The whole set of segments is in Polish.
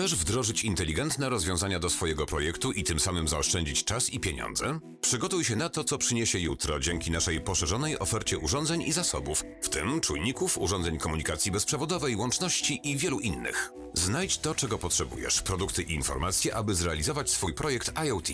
Chcesz wdrożyć inteligentne rozwiązania do swojego projektu i tym samym zaoszczędzić czas i pieniądze? Przygotuj się na to, co przyniesie jutro dzięki naszej poszerzonej ofercie urządzeń i zasobów, w tym czujników, urządzeń komunikacji bezprzewodowej, łączności i wielu innych. Znajdź to, czego potrzebujesz, produkty i informacje, aby zrealizować swój projekt IoT.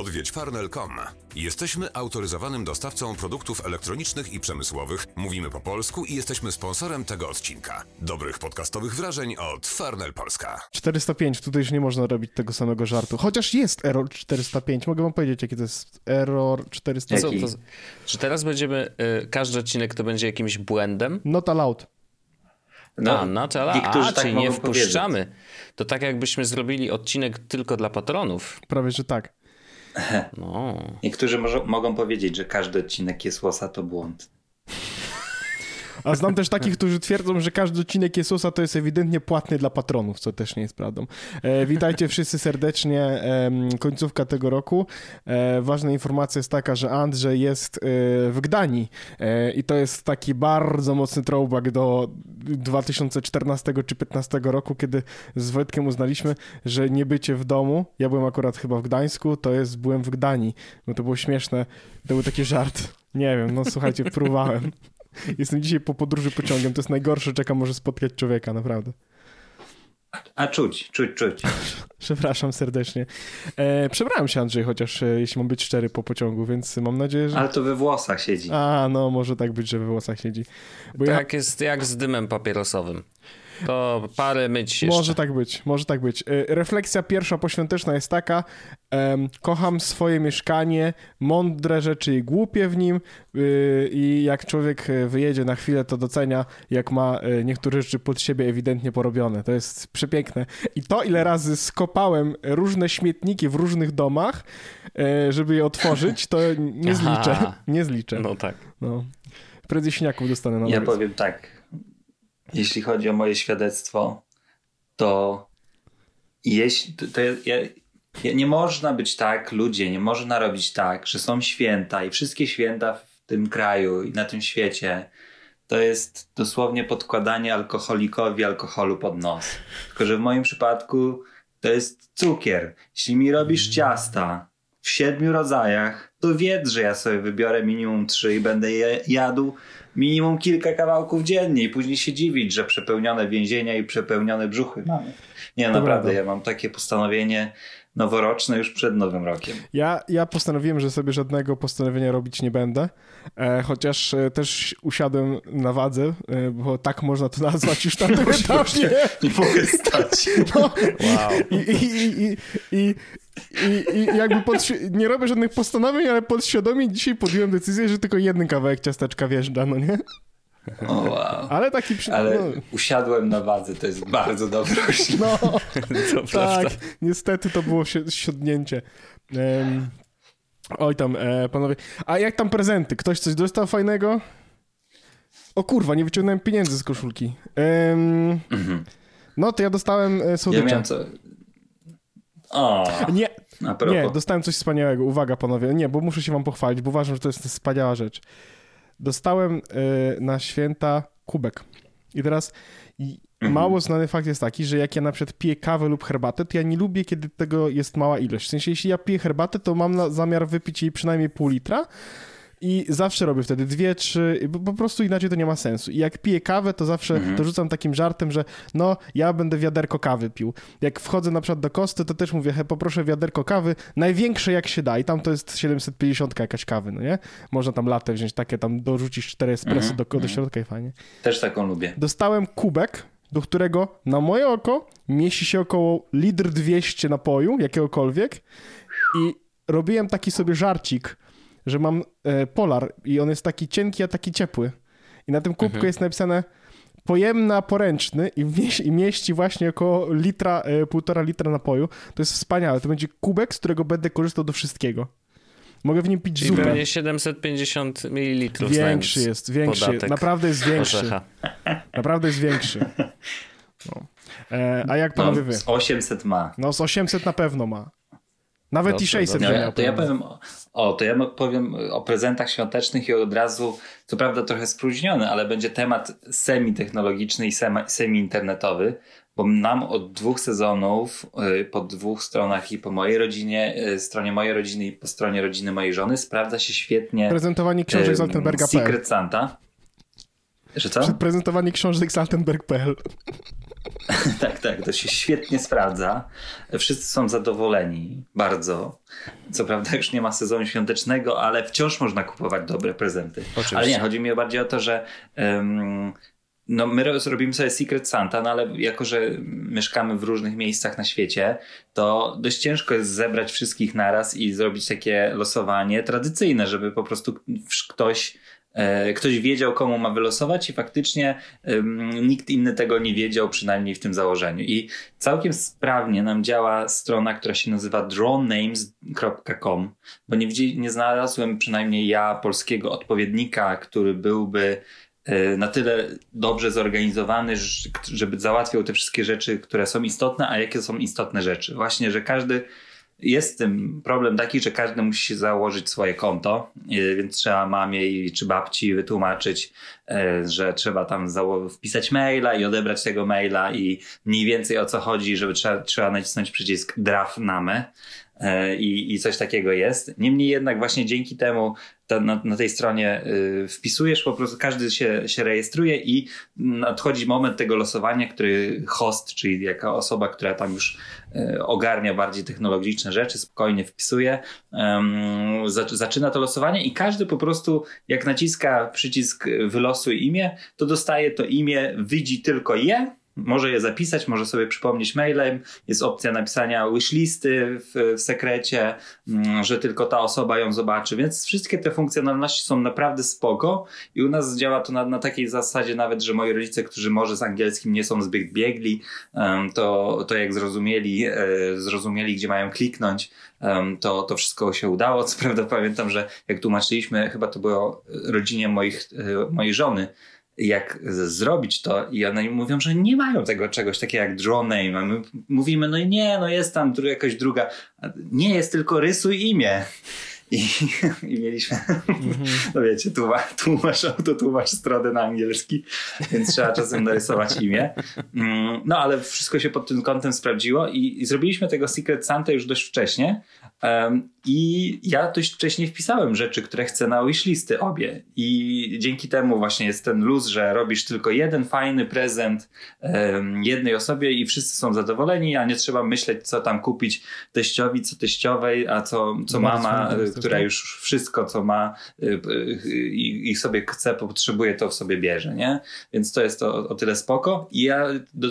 Odwiedź farnel.com. Jesteśmy autoryzowanym dostawcą produktów elektronicznych i przemysłowych, mówimy po polsku i jesteśmy sponsorem tego odcinka. Dobrych podcastowych wrażeń od Farnel Polska. 405, tutaj już nie można robić tego samego żartu. Chociaż jest error 405. Mogę wam powiedzieć, jaki to jest error 405. Co Jaki? to, czy teraz będziemy, y, każdy odcinek to będzie jakimś błędem? Not allowed. No, a, no to, niektórzy a, tak czyli nie mogą powiedzieć. wpuszczamy. To tak jakbyśmy zrobili odcinek tylko dla patronów. Prawie, że tak. No. Niektórzy może, mogą powiedzieć, że każdy odcinek jest łosa to błąd. A znam też takich, którzy twierdzą, że każdy odcinek Jezusa to jest ewidentnie płatny dla patronów, co też nie jest prawdą. E, witajcie wszyscy serdecznie. em, końcówka tego roku. E, ważna informacja jest taka, że Andrzej jest e, w Gdanii e, i to jest taki bardzo mocny throwback do 2014 czy 2015 roku, kiedy z Wojtkiem uznaliśmy, że nie bycie w domu, ja byłem akurat chyba w Gdańsku, to jest byłem w Gdanii, bo to było śmieszne. To był taki żart. Nie wiem, no słuchajcie, próbowałem. Jestem dzisiaj po podróży pociągiem. To jest najgorsze, czeka może spotkać człowieka, naprawdę. A czuć, czuć, czuć. Przepraszam serdecznie. E, przebrałem się, Andrzej, chociaż e, jeśli mam być szczery po pociągu, więc mam nadzieję, że... Ale to we włosach siedzi. A, no może tak być, że we włosach siedzi. Bo ja... Tak jest jak z dymem papierosowym. To parę myć jeszcze. Może tak być, może tak być. E, Refleksja pierwsza poświąteczna jest taka, kocham swoje mieszkanie, mądre rzeczy i głupie w nim y, i jak człowiek e, wyjedzie na chwilę, to docenia, jak ma niektóre rzeczy pod siebie ewidentnie porobione. To jest przepiękne. I to, ile razy skopałem różne śmietniki w różnych domach, żeby je otworzyć, to nie zliczę. Nie zliczę. No tak. No. Prędzej śniaków dostanę na Ja powiem tak. Jeśli chodzi o moje świadectwo, to jeśli to, to ja, ja, nie można być tak, ludzie, nie można robić tak, że są święta i wszystkie święta w tym kraju i na tym świecie to jest dosłownie podkładanie alkoholikowi alkoholu pod nos. Tylko, że w moim przypadku to jest cukier. Jeśli mi robisz ciasta w siedmiu rodzajach, to wiedz, że ja sobie wybiorę minimum trzy i będę je jadł minimum kilka kawałków dziennie i później się dziwić, że przepełnione więzienia i przepełnione brzuchy mamy. Nie, naprawdę, ja mam takie postanowienie noworoczne już przed Nowym Rokiem. Ja, ja postanowiłem, że sobie żadnego postanowienia robić nie będę, e, chociaż e, też usiadłem na wadze, e, bo tak można to nazwać już na tym etapie. Nie mogę stać. No, Wow. i, i, i, i, i, jakby podświ- nie robię żadnych postanowień, ale podświadomie dzisiaj podjąłem decyzję, że tylko jeden kawałek ciasteczka wjeżdża, no nie? O, wow. Ale taki przy... Ale No, usiadłem na wadze, to jest bardzo dobre no tak, prawda. niestety to było si- siodnięcie. Em, oj tam, e, panowie. A jak tam prezenty? Ktoś coś dostał fajnego? O kurwa, nie wyciągnąłem pieniędzy z koszulki. Mhm. no to ja dostałem e, Ja słodycza. miałem co... O, Nie. Nie, dostałem coś wspaniałego. Uwaga, panowie. Nie, bo muszę się wam pochwalić, bo uważam, że to jest wspaniała rzecz. Dostałem y, na święta kubek. I teraz i Mhm. mało znany fakt jest taki, że jak ja na przykład piję kawę lub herbatę, to ja nie lubię, kiedy tego jest mała ilość. W sensie, jeśli ja piję herbatę, to mam na, zamiar wypić jej przynajmniej pół litra. I zawsze robię wtedy dwie, trzy, bo po prostu inaczej to nie ma sensu. I jak piję kawę, to zawsze Mhm. to rzucam takim żartem, że no, ja będę wiaderko kawy pił. Jak wchodzę na przykład do kosty, to też mówię, he, poproszę wiaderko kawy, największe jak się da. I tam to jest 750 jakaś kawy, no nie? Można tam latę wziąć, takie tam dorzucić 4 espresso Mhm, do, do mhm. środka i fajnie. Też taką lubię. Dostałem kubek, do którego na moje oko mieści się około litr 200 napoju, jakiegokolwiek. I robiłem taki sobie żarcik, że mam e, polar i on jest taki cienki, a taki ciepły. I na tym kubku Mhm. jest napisane pojemny, a poręczny i, mieś, i mieści właśnie około litra, e, półtora litra napoju. To jest wspaniałe. To będzie kubek, z którego będę korzystał do wszystkiego. Mogę w nim pić Czyli zupę. pewnie 750 ml. Większy jest, większy. podatek Naprawdę jest większy. orzecha. Naprawdę jest większy. No. E, a jak No, panowie wy? z 800 ma. No z 800 na pewno ma. Nawet Dobrze, i 600 dobrze. No, nie ja, miał to ja powiem, o, to ja powiem o prezentach świątecznych i od razu, co prawda trochę spróżniony, ale będzie temat semi-technologiczny i semi- semi-internetowy, bo nam od dwóch sezonów, y, po dwóch stronach i po mojej rodzinie, y, stronie mojej rodziny i po stronie rodziny mojej żony sprawdza się świetnie Prezentowanie książek z em, Altenberga.pl. Secret Santa. Że co? Prezentowanie książek z Altenberg.pl. Tak, tak, to się świetnie sprawdza. Wszyscy są zadowoleni, bardzo. Co prawda już nie ma sezonu świątecznego, ale wciąż można kupować dobre prezenty. Oczywiście. Ale nie, chodzi mi bardziej o to, że em, no my roz- robimy sobie Secret Santa, no ale jako, że mieszkamy w różnych miejscach na świecie, to dość ciężko jest zebrać wszystkich naraz i zrobić takie losowanie tradycyjne, żeby po prostu ktoś Ktoś wiedział, komu ma wylosować, i faktycznie nikt inny tego nie wiedział, przynajmniej w tym założeniu. I całkiem sprawnie nam działa strona, która się nazywa drawnames.com, bo nie, nie znalazłem przynajmniej ja polskiego odpowiednika, który byłby e, na tyle dobrze zorganizowany, żeby załatwiał te wszystkie rzeczy, które są istotne, a jakie są istotne rzeczy. Właśnie, że każdy jest tym problem taki, że każdy musi założyć swoje konto, e, więc trzeba mamie i- czy babci wytłumaczyć, e, że trzeba tam wpisać maila i odebrać tego maila i mniej więcej o co chodzi, żeby trzeba, trzeba nacisnąć przycisk draft name e, i, i coś takiego jest. Niemniej jednak właśnie dzięki temu ta, na, na tej stronie y, wpisujesz, po prostu każdy się, się rejestruje i nadchodzi moment tego losowania, który host, czyli jaka osoba, która tam już y, ogarnia bardziej technologiczne rzeczy, spokojnie wpisuje, za, zaczyna to losowanie i każdy po prostu jak naciska przycisk wylosuj imię, to dostaje to imię, widzi tylko je, może je zapisać, może sobie przypomnieć mailem. Jest opcja napisania wishlisty w, w sekrecie, mm, że tylko ta osoba ją zobaczy. Więc wszystkie te funkcjonalności są naprawdę spoko i u nas działa to na, na takiej zasadzie nawet, że moi rodzice, którzy może z angielskim nie są zbyt biegli, to, to jak zrozumieli, e, zrozumieli, gdzie mają kliknąć, to, to wszystko się udało. Co prawda pamiętam, że jak tłumaczyliśmy, chyba to było rodzinie moich, e, mojej żony, jak zrobić to i one mówią, że nie mają tego czegoś takiego jak draw name, a my mówimy, no nie, no jest tam dru- jakaś druga, nie jest tylko rysuj imię. I, i mieliśmy, no wiecie, tłumacz, tłumacz, autotłumacz stronę na angielski, więc trzeba czasem narysować imię. Mm, No ale wszystko się pod tym kątem sprawdziło i, i zrobiliśmy tego Secret Santa już dość wcześnie i ja dość wcześnie wpisałem rzeczy, które chcę na wishlisty obie i dzięki temu właśnie jest ten luz, że robisz tylko jeden fajny prezent em, jednej osobie i wszyscy są zadowoleni, a nie trzeba myśleć, co tam kupić teściowi, co teściowej, a co, co mama, to, która tak? już wszystko, co ma y, y, i, i sobie chce, potrzebuje, to w sobie bierze, nie? Więc to jest to o tyle spoko. I ja do,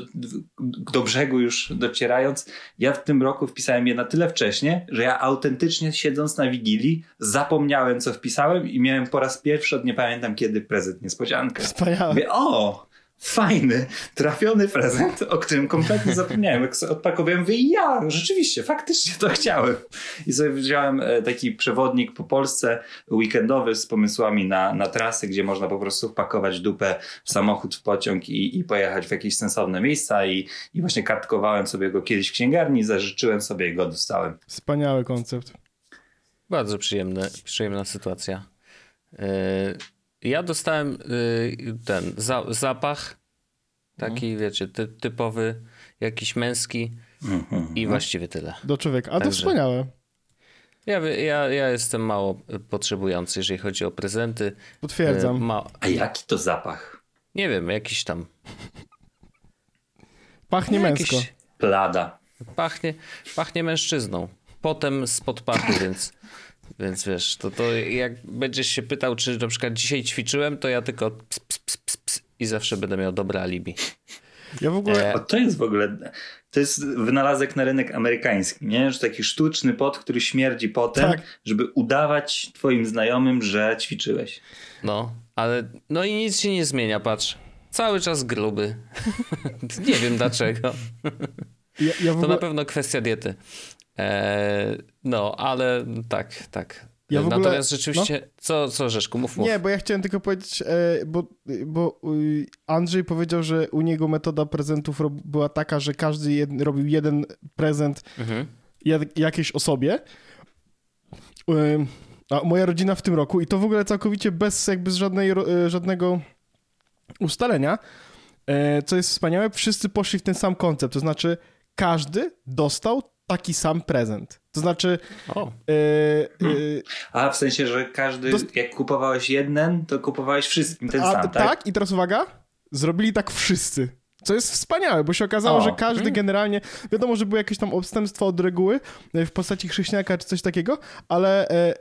do brzegu już docierając, ja w tym roku wpisałem je na tyle wcześnie, że ja autentycznie siedząc na Wigilii zapomniałem, co wpisałem i miałem po raz pierwszy od nie pamiętam kiedy prezent niespodziankę. Wspaniałe. Mówię, o, fajny, trafiony prezent, o którym kompletnie zapomniałem. Jak sobie odpakowałem, mówię, ja, rzeczywiście, faktycznie to chciałem. I sobie wziąłem e, taki przewodnik po Polsce weekendowy z pomysłami na, na trasy, gdzie można po prostu wpakować dupę w samochód, w pociąg i, i pojechać w jakieś sensowne miejsca i, i właśnie kartkowałem sobie go kiedyś w księgarni, zażyczyłem sobie i go dostałem. Wspaniały koncept. Bardzo przyjemne, przyjemna sytuacja. Yy, Ja dostałem yy, ten za, zapach, taki wiecie, ty, typowy, jakiś męski i właściwie tyle. Do człowieka. A to Także. wspaniałe. Ja, ja, ja jestem mało y, potrzebujący, jeżeli chodzi o prezenty. Potwierdzam. Yy, Ma, A jaki to zapach? nie wiem, jakiś tam. Pachnie jakiś- męsko. Plada. Pachnie, pachnie mężczyzną. Potem spod pachy, więc, więc wiesz, to, to jak będziesz się pytał, czy na przykład dzisiaj ćwiczyłem, to ja tylko ps, ps, ps, ps, ps i zawsze będę miał dobre alibi. Ja w ogóle... E, O, to jest w ogóle. To jest wynalazek na rynek amerykański, nie? Że taki sztuczny pot, który śmierdzi potem, Tak. żeby udawać twoim znajomym, że ćwiczyłeś. No, ale no i nic się nie zmienia, patrz. Cały czas gruby. nie wiem dlaczego. Ja, ja w To na ogóle... pewno kwestia diety. E, no, ale tak, tak. Ja w ogóle- Natomiast rzeczywiście, co, co Rzeszku, mów, mów. Nie, bo ja chciałem tylko powiedzieć, e, bo, bo y, Andrzej powiedział, że u niego metoda prezentów była taka, że każdy jed, robił jeden prezent Mhm. jak, jakiejś osobie, ym, a moja rodzina w tym roku, i to w ogóle całkowicie bez jakby z żadnej, e, żadnego ustalenia, e, co jest wspaniałe, wszyscy poszli w ten sam koncept, to znaczy każdy dostał taki sam prezent. To znaczy, O, e, e, A w sensie, że każdy, Dost- jak kupowałeś jeden, to kupowałeś wszystkim ten a, sam, tak? i teraz uwaga, zrobili tak wszyscy. Co jest wspaniałe, bo się okazało, O. że każdy generalnie, wiadomo, że były jakieś tam odstępstwa od reguły w postaci chrześniaka czy coś takiego, ale e,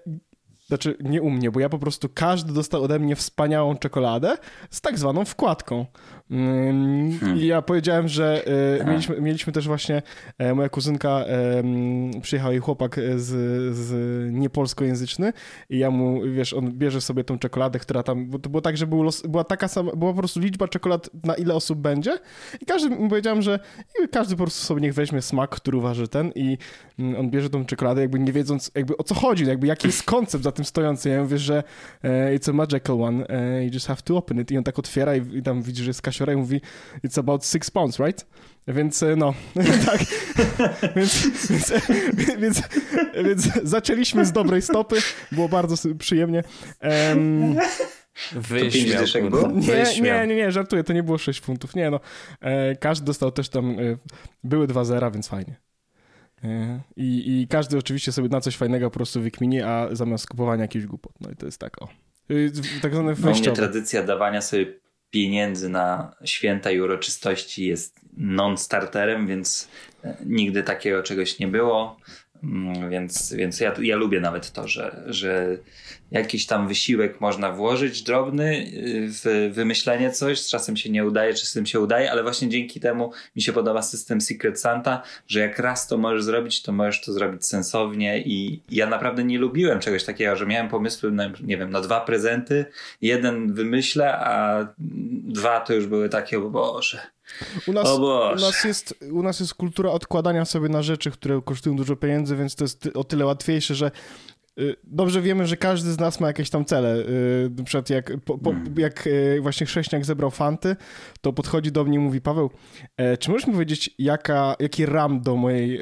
znaczy nie u mnie, bo ja po prostu każdy dostał ode mnie wspaniałą czekoladę z tak zwaną wkładką. Mm, I ja powiedziałem, że e, mieliśmy, mieliśmy też właśnie, e, moja kuzynka, e, przyjechał jej chłopak z, z niepolskojęzyczny i ja mu, wiesz, on bierze sobie tą czekoladę, która tam, bo to było tak, że był los, była taka sama, była po prostu liczba czekolad na ile osób będzie i każdy, mu powiedziałem, że każdy po prostu sobie niech weźmie smak, który uważa ten i mm, on bierze tą czekoladę jakby nie wiedząc jakby o co chodzi, jakby jaki jest koncept za tym stojący. Ja mówię, że e, it's a magical one, e, you just have to open it i on tak otwiera i, i tam widzi, że jest kasiora i mówi it's about six pounds, right? Więc e, no, tak. więc, więc, więc, więc zaczęliśmy z dobrej stopy, było bardzo przyjemnie. Em, pięć wyśmiał, nie, nie, nie, nie, żartuję, to nie było 6 funtów, nie no. Każdy dostał też tam, były dwa zera, więc fajnie. I, I każdy oczywiście sobie na coś fajnego po prostu wykmini, a zamiast kupowania jakichś głupot. No i to jest tak, o. Y, Tak zwane No, mnie tradycja dawania sobie pieniędzy na święta i uroczystości jest non-starterem, więc e, nigdy takiego czegoś nie było. Mm, Więc, więc ja, ja lubię nawet to, że, że jakiś tam wysiłek można włożyć drobny y, w wymyślenie coś. Czasem się nie udaje, czasem się udaje, ale właśnie dzięki temu mi się podoba system Secret Santa, że jak raz to możesz zrobić, to możesz to zrobić sensownie i ja naprawdę nie lubiłem czegoś takiego, że miałem pomysły na, nie wiem, na dwa prezenty, jeden wymyślę, a dwa to już były takie, o Boże. U nas, u, nas jest, u nas jest kultura odkładania sobie na rzeczy, które kosztują dużo pieniędzy, więc to jest o tyle łatwiejsze, że dobrze wiemy, że każdy z nas ma jakieś tam cele. Y, Na przykład jak, po, po, jak y, właśnie chrześniak zebrał fanty, to podchodzi do mnie i mówi, Paweł, e, czy możesz mi powiedzieć, jaka, jaki RAM do mojej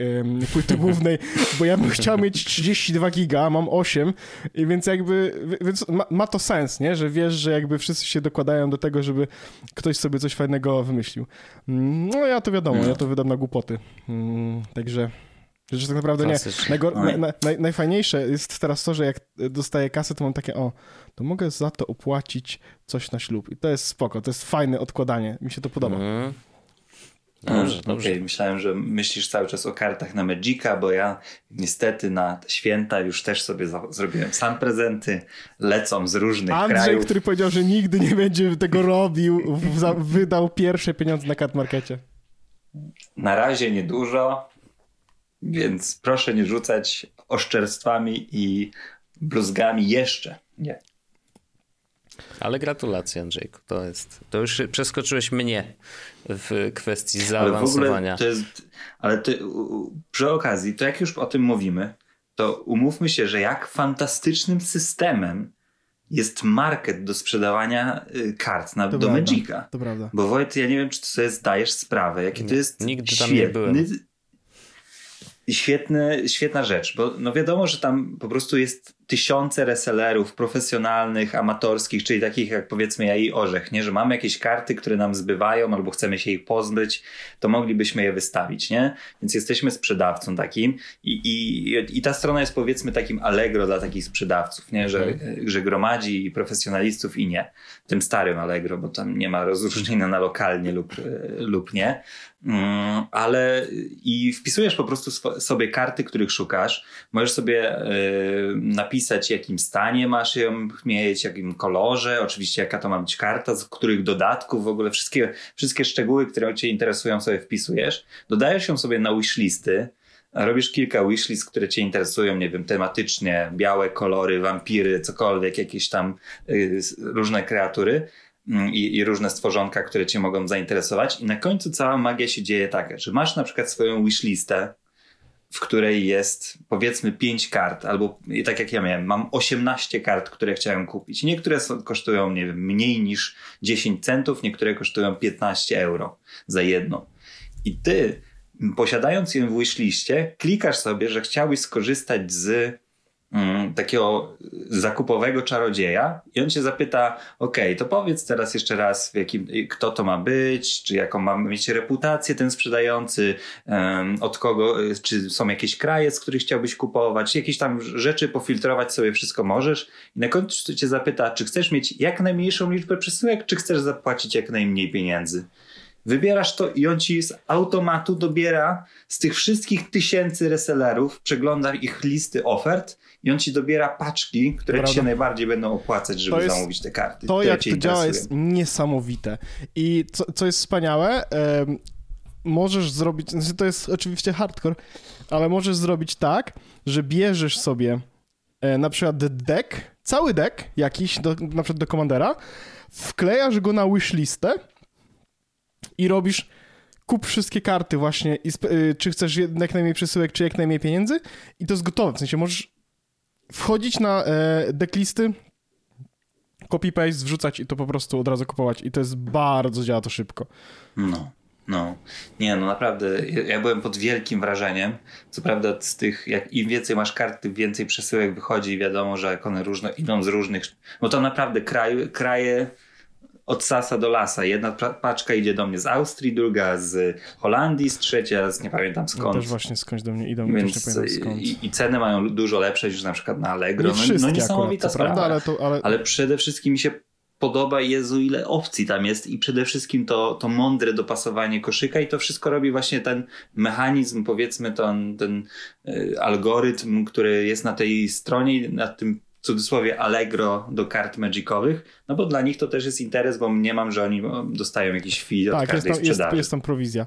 płyty głównej, bo ja bym chciał mieć 32 giga, a mam 8, i więc jakby, wi- więc ma, ma to sens, nie? Że wiesz, że jakby wszyscy się dokładają do tego, żeby ktoś sobie coś fajnego wymyślił. Mm, No ja to wiadomo, ja to wydam na głupoty. Mm, Także... Że tak naprawdę nie. Najgor- Oj. na, na, naj, najfajniejsze jest teraz to, że jak dostaję kasę, to mam takie, o, to mogę za to opłacić coś na ślub. I to jest spoko, to jest fajne odkładanie. Mi się to podoba. Mhm. Dobrze, Mm, dobrze. Okej, myślałem, że myślisz cały czas o kartach na Magica, bo ja niestety na święta już też sobie za- zrobiłem sam prezenty. Lecą z różnych Andrzej, krajów. który powiedział, że nigdy nie będzie tego robił, w, wydał pierwsze pieniądze na card markecie. Na razie niedużo, więc proszę nie rzucać oszczerstwami i bluzgami jeszcze. Nie. Ale gratulacje, Andrzejku. To jest. To już przeskoczyłeś mnie w kwestii Ale w ogóle zaawansowania. to jest. Ale u- przy okazji, to jak już o tym mówimy, to umówmy się, że jak fantastycznym systemem jest market do sprzedawania y, kart na, To do prawda, Magica. To prawda. Bo Wojt, ja nie wiem, czy ty sobie zdajesz sprawę, jakie to jest nigdy tam nie świetny, byłem. Świetny, świetna rzecz, bo no wiadomo, że tam po prostu jest tysiące resellerów profesjonalnych, amatorskich, czyli takich jak powiedzmy ja i Orzech, nie? że mamy jakieś karty, które nam zbywają albo chcemy się ich pozbyć, to moglibyśmy je wystawić, nie? Więc jesteśmy sprzedawcą takim i, i, i ta strona jest powiedzmy takim Allegro dla takich sprzedawców, nie? Że, że gromadzi profesjonalistów i nie. Tym starym Allegro, bo tam nie ma rozróżnienia na lokalnie lub, lub nie. Mm, ale i wpisujesz po prostu sobie karty, których szukasz. Możesz sobie napisać, w jakim stanie masz ją mieć, jakim kolorze, oczywiście jaka to ma być karta, z których dodatków, w ogóle wszystkie, wszystkie szczegóły, które cię interesują, sobie wpisujesz. Dodajesz ją sobie na wishlisty. Robisz kilka wishlist, które cię interesują, nie wiem, tematycznie, białe kolory, wampiry, cokolwiek, jakieś tam y, różne kreatury mm, i, i różne stworzonka, które cię mogą zainteresować. I na końcu cała magia się dzieje taka, że masz na przykład swoją wishlistę, w której jest powiedzmy 5 kart, albo tak jak ja miałem, mam 18 kart, które chciałem kupić. Niektóre są, kosztują, nie wiem, mniej niż 10 centów, niektóre kosztują 15 euro za jedną. I ty posiadając ją w wishliście, klikasz sobie, że chciałbyś skorzystać z takiego zakupowego czarodzieja i on cię zapyta, ok, to powiedz teraz jeszcze raz, jakim, kto to ma być, czy jaką ma mieć reputację ten sprzedający, od kogo, czy są jakieś kraje, z których chciałbyś kupować, jakieś tam rzeczy pofiltrować sobie wszystko możesz i na końcu cię zapyta, czy chcesz mieć jak najmniejszą liczbę przesyłek, czy chcesz zapłacić jak najmniej pieniędzy. Wybierasz to i on ci z automatu dobiera z tych wszystkich tysięcy resellerów, przegląda ich listy ofert i on ci dobiera paczki, które ci Prawda. się najbardziej będą opłacać, żeby jest- zamówić te karty. To jak to działa jest niesamowite. I co, co jest wspaniałe, możesz zrobić, znaczy to jest oczywiście hardcore, ale możesz zrobić tak, że bierzesz sobie e, na przykład deck, cały deck jakiś, do, na przykład do komandera, wklejasz go na wishlistę i robisz kup wszystkie karty właśnie, i y, czy chcesz jak najmniej przesyłek, czy jak najmniej pieniędzy i to jest gotowe, w sensie możesz wchodzić na e, decklisty, copy-paste, wrzucać i to po prostu od razu kupować i to jest bardzo, działa to szybko. No, no. Nie, no naprawdę, ja, byłem pod wielkim wrażeniem. Co prawda z tych, jak im więcej masz kart, tym więcej przesyłek wychodzi i wiadomo, że jak one różne, idą z różnych, bo to naprawdę kraj, kraje od sasa do lasa. Jedna pa- paczka idzie do mnie z Austrii, druga z Holandii, z trzecia z nie pamiętam No, skąd. też właśnie skądś do mnie idą, też nie Więc pamiętam skąd. i, i ceny mają dużo lepsze niż na przykład na Allegro. Nie No, no niesamowita akurat, to sprawa. prawda, ale to, ale, Ale przede wszystkim mi się podoba, Jezu, ile opcji tam jest i przede wszystkim to, to mądre dopasowanie koszyka i to wszystko robi właśnie ten mechanizm, powiedzmy ten, ten y, algorytm, który jest na tej stronie, na tym w cudzysłowie Allegro do kart magicowych, no bo dla nich to też jest interes, bo mniemam, że oni dostają jakiś fee od tak, jest każdej tam, jest, sprzedaży. jest tam prowizja.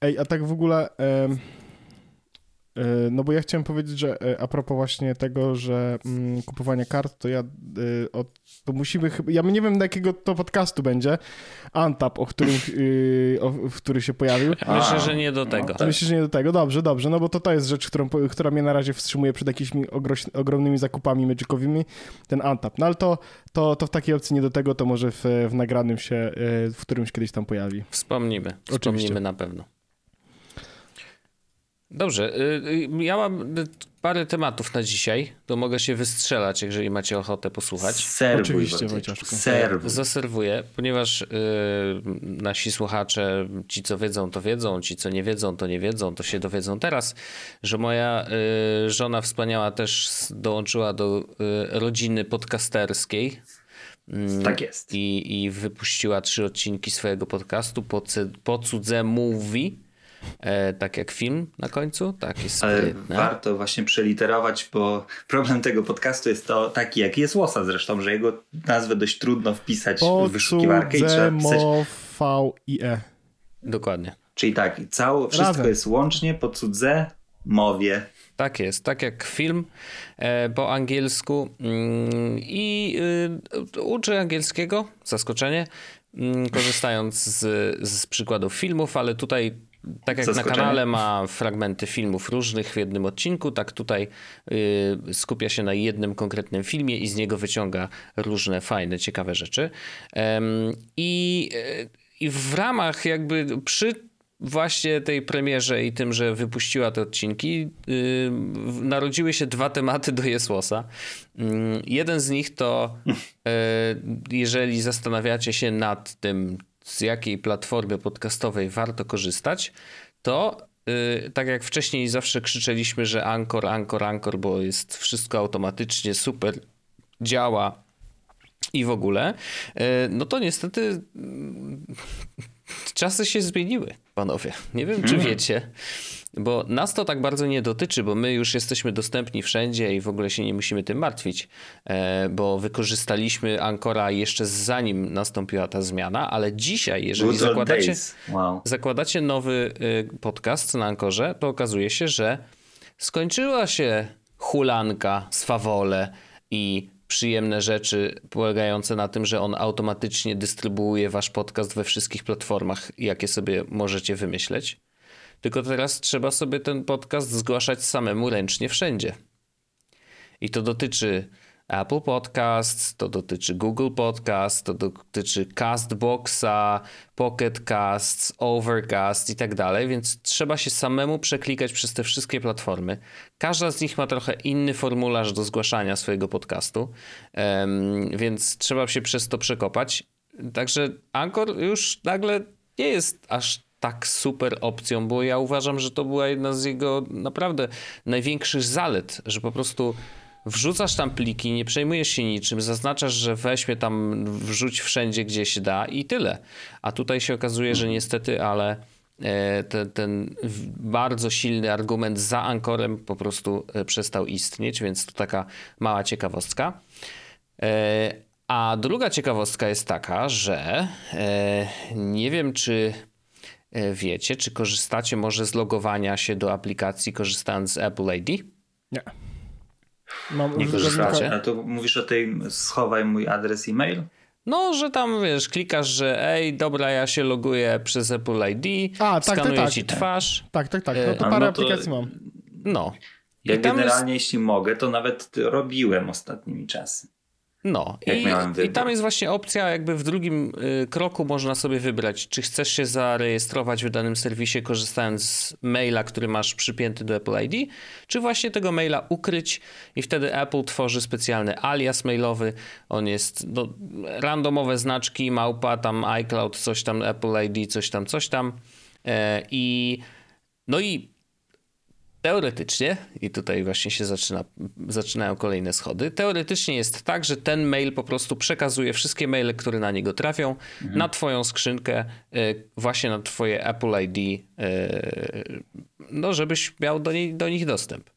Ej, a tak w ogóle... em, e, no bo ja chciałem powiedzieć, że e, a propos właśnie tego, że mm, kupowania kart, to ja e, od, to musimy chyba, ja nie wiem na jakiego to podcastu będzie, Antap, o którym, y, o, w który się pojawił. Myślę, że nie do no tego. tak. Myślę, że nie do tego. Dobrze, dobrze, no bo to to jest rzecz, którą, która mnie na razie wstrzymuje przed jakimiś ogroś, ogromnymi zakupami magicowymi, ten Antap. No ale to, to, to w takiej opcji nie do tego, to może w, w nagranym się, e, w którymś kiedyś tam pojawi. Wspomnimy. Oczywiście. Wspomnimy na pewno. Dobrze. y, y, Ja mam parę tematów na dzisiaj, to mogę się wystrzelać, jeżeli macie ochotę posłuchać. Serwuj, Oczywiście, Wojciaszku. Serwuj. Zaserwuję, ponieważ y, nasi słuchacze, ci co wiedzą, to wiedzą, ci co nie wiedzą, to nie wiedzą, to się dowiedzą teraz, że moja y, żona wspaniała też dołączyła do y, rodziny podcasterskiej. Mm, Tak jest. I, I wypuściła trzy odcinki swojego podcastu po, po cudze mówi. E, tak jak film na końcu, tak jest Ale sprytne. warto właśnie przeliterować, bo problem tego podcastu jest to taki, jak jest łosa zresztą, że jego nazwę dość trudno wpisać w wyszukiwarkę i trzeba pisać. V-I-E. Dokładnie. Czyli tak, całe, wszystko Razem. jest łącznie po cudze mowie. Tak jest, tak jak film e, po angielsku mm, i y, uczę angielskiego, zaskoczenie, mm, korzystając z, z przykładów filmów, ale tutaj tak jak na kanale ma fragmenty filmów różnych w jednym odcinku, tak tutaj y, skupia się na jednym konkretnym filmie i z niego wyciąga różne fajne, ciekawe rzeczy. I, y, I w ramach jakby przy właśnie tej premierze i tym, że wypuściła te odcinki, yy, narodziły się dwa tematy do Jesłosa. Yy, jeden z nich to, yy, jeżeli zastanawiacie się nad tym, z jakiej platformy podcastowej warto korzystać, to yy, tak jak wcześniej zawsze krzyczeliśmy, że Anchor, Anchor, Anchor, bo jest wszystko automatycznie super, działa i w ogóle, yy, no to niestety mm, czasy się zmieniły, panowie. Nie wiem, czy wiecie, bo nas to tak bardzo nie dotyczy, bo my już jesteśmy dostępni wszędzie i w ogóle się nie musimy tym martwić, e, bo wykorzystaliśmy Ankora jeszcze zanim nastąpiła ta zmiana, ale dzisiaj, jeżeli zakładacie. Wow. zakładacie nowy y, podcast na Ankorze, to okazuje się, że skończyła się hulanka, swawole i przyjemne rzeczy polegające na tym, że on automatycznie dystrybuuje wasz podcast we wszystkich platformach, jakie sobie możecie wymyśleć. Tylko teraz trzeba sobie ten podcast zgłaszać samemu ręcznie wszędzie. I to dotyczy Apple Podcasts, to dotyczy Google Podcasts, to dotyczy Castboxa, Pocket Casts, Overcast i tak dalej, więc trzeba się samemu przeklikać przez te wszystkie platformy. Każda z nich ma trochę inny formularz do zgłaszania swojego podcastu, więc trzeba się przez to przekopać. Także Anchor już nagle nie jest aż tak super opcją, bo ja uważam, że to była jedna z jego naprawdę największych zalet, że po prostu wrzucasz tam pliki, nie przejmujesz się niczym, zaznaczasz, że weźmie tam, wrzuć wszędzie, gdzie się da i tyle. A tutaj się okazuje, że niestety, ale e, ten, ten bardzo silny argument za Ankorem po prostu e, przestał istnieć, więc to taka mała ciekawostka. E, a druga ciekawostka jest taka, że nie wiem, czy wiecie, czy korzystacie może z logowania się do aplikacji korzystając z Apple ID? Nie. Mam nie korzystacie? A to mówisz o tej schowaj mój adres e-mail? No, że tam wiesz, klikasz, że ej, dobra, ja się loguję przez Apple ID, A, tak, skanuję tak, tak. ci twarz. Tak, tak, tak. No to parę no to, aplikacji mam. No. Ja generalnie, jest... jeśli mogę, to nawet robiłem ostatnimi czasy. No i, i, tam jest właśnie opcja, jakby w drugim y, kroku można sobie wybrać, czy chcesz się zarejestrować w danym serwisie korzystając z maila, który masz przypięty do Apple ID, czy właśnie tego maila ukryć i wtedy Apple tworzy specjalny alias mailowy. On jest no, randomowe znaczki, małpa, tam iCloud, coś tam, Apple ID, coś tam, coś tam. E, I no i Teoretycznie, i tutaj właśnie się zaczyna, zaczynają kolejne schody, teoretycznie jest tak, że ten mail po prostu przekazuje wszystkie maile, które na niego trafią, mhm. na twoją skrzynkę, e, właśnie na twoje Apple ID, e, no żebyś miał do, niej, do nich dostęp.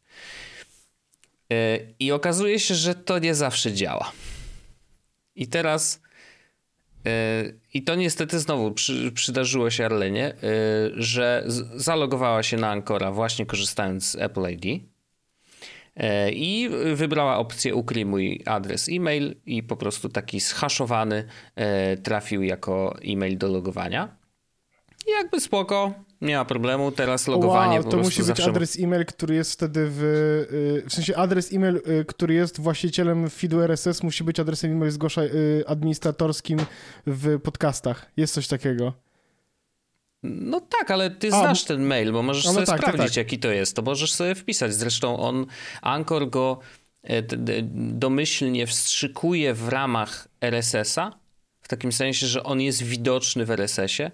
E, I okazuje się, że to nie zawsze działa. I teraz i to niestety znowu przy, przydarzyło się Arlenie, y, że zalogowała się na Ancora właśnie korzystając z Apple ID y, i wybrała opcję ukryj mój adres e-mail i po prostu taki schaszowany y, trafił jako e-mail do logowania. I jakby spoko, nie ma problemu, teraz logowanie wow, to musi być adres e-mail, który jest wtedy w... Y, w sensie adres e-mail, y, który jest właścicielem feedu RSS musi być adresem e-mail zgłasza y, administratorskim w podcastach. Jest coś takiego. No tak, ale ty A, znasz ten mail, bo możesz no sobie tak, tak sprawdzić, tak, tak. jaki to jest. To możesz sobie wpisać. Zresztą on, Anchor go e, domyślnie wstrzykuje w ramach RSS-a, w takim sensie, że on jest widoczny w RSS-ie.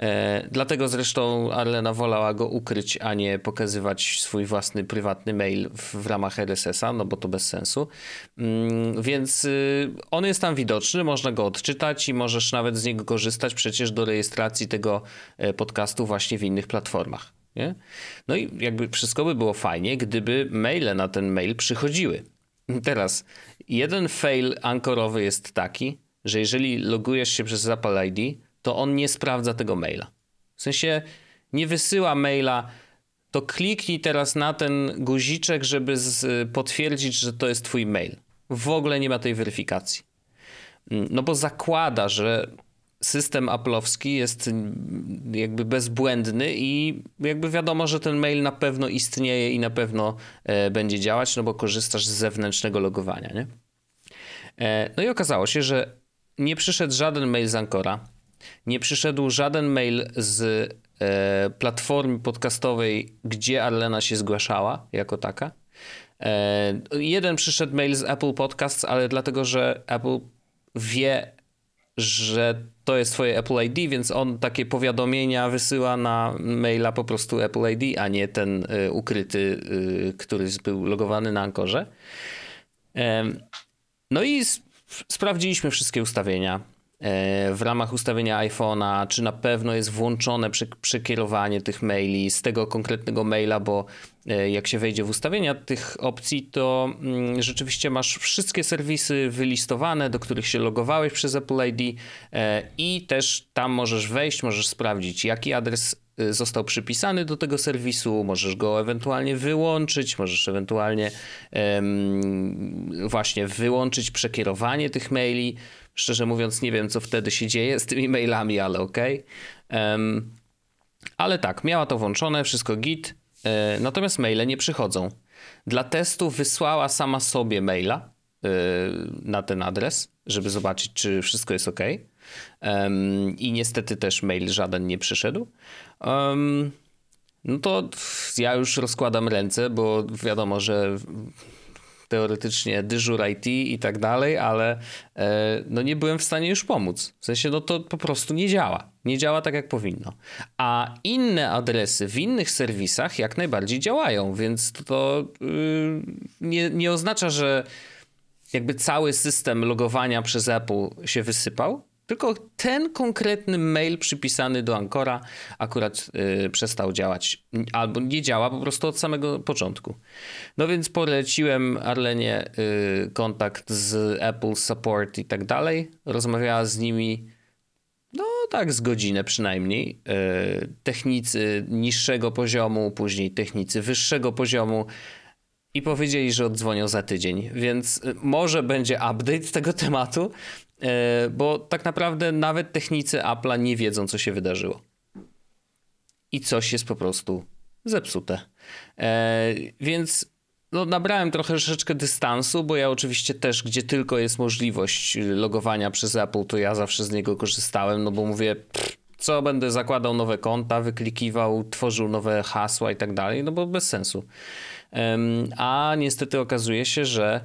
E, dlatego zresztą Arlena wolała go ukryć, a nie pokazywać swój własny prywatny mail w, w ramach RSS-a, no bo to bez sensu. Mm, więc y, on jest tam widoczny, można go odczytać i możesz nawet z niego korzystać przecież do rejestracji tego e, podcastu właśnie w innych platformach. Nie? No i jakby wszystko by było fajnie, gdyby maile na ten mail przychodziły. Teraz jeden fail ankorowy jest taki, że jeżeli logujesz się przez Apple ID, to on nie sprawdza tego maila. W sensie nie wysyła maila, to kliknij teraz na ten guziczek, żeby z, potwierdzić, że to jest twój mail. W ogóle nie ma tej weryfikacji. Mm, no bo zakłada, że system Apple'owski jest jakby bezbłędny i jakby wiadomo, że ten mail na pewno istnieje i na pewno e, będzie działać, no bo korzystasz z zewnętrznego logowania, nie? E, no i okazało się, że nie przyszedł żaden mail z Ancora, nie przyszedł żaden mail z e, platformy podcastowej, gdzie Arlena się zgłaszała jako taka. E, jeden przyszedł mail z Apple Podcasts, ale dlatego, że Apple wie, że to jest twoje Apple ID, więc on takie powiadomienia wysyła na maila po prostu Apple ID, a nie ten y, ukryty, y, który był logowany na Ankorze. No i Sprawdziliśmy wszystkie ustawienia. E, w ramach ustawienia iPhone'a, czy na pewno jest włączone przekierowanie tych maili z tego konkretnego maila, bo e, jak się wejdzie w ustawienia tych opcji, to mm, rzeczywiście masz wszystkie serwisy wylistowane, do których się logowałeś przez Apple ID e, i też tam możesz wejść, możesz sprawdzić, jaki adres został przypisany do tego serwisu, możesz go ewentualnie wyłączyć, możesz ewentualnie um, właśnie wyłączyć przekierowanie tych maili. Szczerze mówiąc, nie wiem, co wtedy się dzieje z tymi mailami, ale okej. Okay. Um, ale tak, miała to włączone, wszystko git, e, natomiast maile nie przychodzą. Dla testu wysłała sama sobie maila na ten adres, żeby zobaczyć, czy wszystko jest ok. I niestety też mail żaden nie przyszedł. No to ja już rozkładam ręce, bo wiadomo, że teoretycznie dyżur IT i tak dalej, ale e, no nie byłem w stanie już pomóc. W sensie, no to po prostu nie działa. Nie działa tak, jak powinno. A inne adresy w innych serwisach jak najbardziej działają, więc to yy, nie, nie oznacza, że jakby cały system logowania przez Apple się wysypał, tylko ten konkretny mail przypisany do Ancora akurat y, przestał działać, albo nie działa po prostu od samego początku. No więc poleciłem Arlenie y, kontakt z Apple Support i tak dalej. Rozmawiała z nimi, no tak, z godzinę przynajmniej. Y, technicy niższego poziomu, później technicy wyższego poziomu i powiedzieli, że oddzwonią za tydzień, więc może będzie update tego tematu, bo tak naprawdę nawet technicy Apple'a nie wiedzą, co się wydarzyło. I coś jest po prostu zepsute. E, więc no, nabrałem trochę troszeczkę dystansu, bo ja oczywiście też, gdzie tylko jest możliwość logowania przez Apple, to ja zawsze z niego korzystałem, no bo mówię, pff, co będę zakładał nowe konta, wyklikiwał, tworzył nowe hasła i tak dalej, no bo bez sensu. A niestety okazuje się, że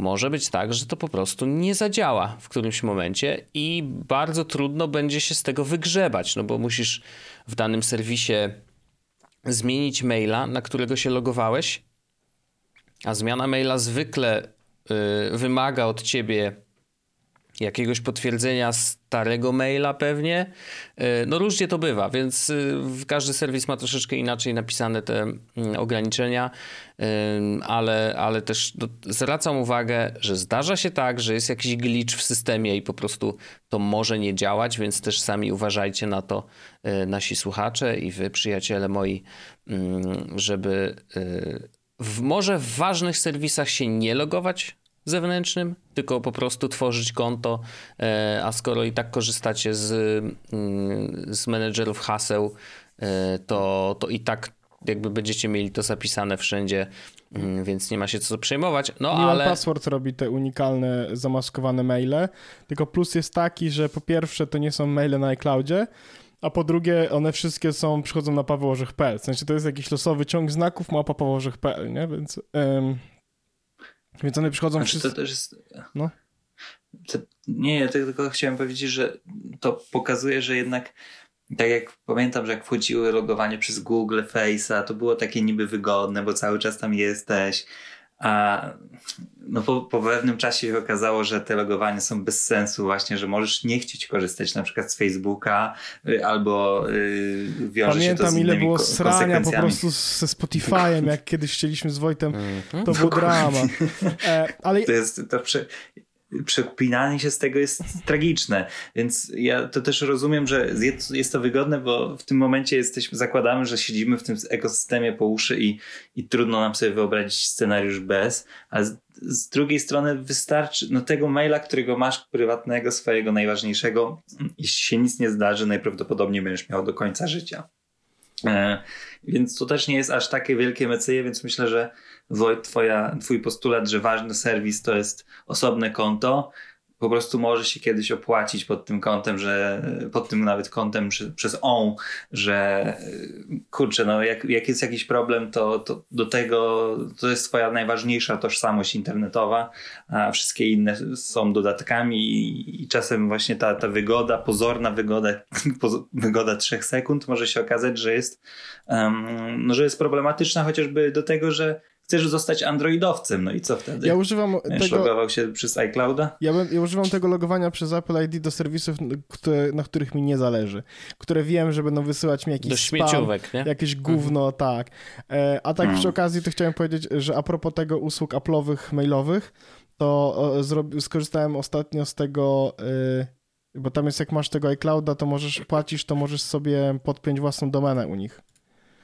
może być tak, że to po prostu nie zadziała w którymś momencie i bardzo trudno będzie się z tego wygrzebać, no bo musisz w danym serwisie zmienić maila, na którego się logowałeś, a zmiana maila zwykle y, wymaga od ciebie jakiegoś potwierdzenia starego maila pewnie. E, no różnie to bywa, więc y, każdy serwis ma troszeczkę inaczej napisane te mm, ograniczenia, ale, ale też no, zwracam uwagę, że zdarza się tak, że jest jakiś glitch w systemie i po prostu to może nie działać, więc też sami uważajcie na to e, nasi słuchacze i wy przyjaciele moi, mm, żeby e, w, może w ważnych serwisach się nie logować zewnętrznym, tylko po prostu tworzyć konto, e, a skoro i tak korzystacie z, mm, z menedżerów haseł, e, to, to i tak jakby będziecie mieli to zapisane wszędzie, mm, więc nie ma się co przejmować. No Milan ale. Password robi te unikalne, zamaskowane maile. Tylko plus jest taki, że po pierwsze to nie są maile na iCloudzie, a po drugie one wszystkie są, przychodzą na pawełorzech.pl. W sensie to jest jakiś losowy ciąg znaków mapa pawełorzech.pl, nie? Więc. Ym więc one przychodzą znaczy, wszyscy... To też jest... No. To, nie, ja tylko chciałem powiedzieć, że to pokazuje, że jednak tak jak pamiętam, że jak wchodziły logowanie przez Google, Face'a, to było takie niby wygodne, bo cały czas tam jesteś, a no po, po pewnym czasie się okazało, że te logowania są bez sensu właśnie, że możesz nie chcieć korzystać na przykład z Facebooka y, albo yy, wiąże Pamiętam, się to z ile było srania po prostu ze Spotify'em, jak kiedyś chcieliśmy z Wojtem, mhm. to był drama. E, ale... To jest, to prze przekpinanie się z tego jest tragiczne. Więc ja to też rozumiem, że jest to wygodne, bo w tym momencie jesteśmy, zakładamy, że siedzimy w tym ekosystemie po uszy i, i trudno nam sobie wyobrazić scenariusz bez, a z, z drugiej strony wystarczy, no tego maila, którego masz prywatnego, swojego najważniejszego, jeśli się nic nie zdarzy, najprawdopodobniej będziesz miał do końca życia. E, więc to też nie jest aż takie wielkie meceje, więc myślę, że Wojt, twoja, twój postulat, że ważny serwis to jest osobne konto, po prostu może się kiedyś opłacić pod tym kątem, że pod tym nawet kątem przez on, że kurczę, no jak, jak jest jakiś problem, to, to do tego to jest twoja najważniejsza tożsamość internetowa, a wszystkie inne są dodatkami i, i czasem właśnie ta, ta wygoda, pozorna wygoda, wygoda trzech sekund może się okazać, że jest, um, no, że jest problematyczna chociażby do tego, że chcesz zostać androidowcem, no i co wtedy? Ja używam tego... logował się przez iClouda? Ja, ja używam tego logowania przez Apple ID do serwisów, które, na których mi nie zależy, które wiem, że będą wysyłać mi jakiś do śmieciówek, spam, nie? jakieś gówno, mhm. tak. E, a tak hmm. przy okazji to chciałem powiedzieć, że a propos tego usług Apple'owych mailowych, to skorzystałem ostatnio z tego... Y, bo tam jest, jak masz tego iClouda, to możesz płacisz, to możesz sobie podpiąć własną domenę u nich.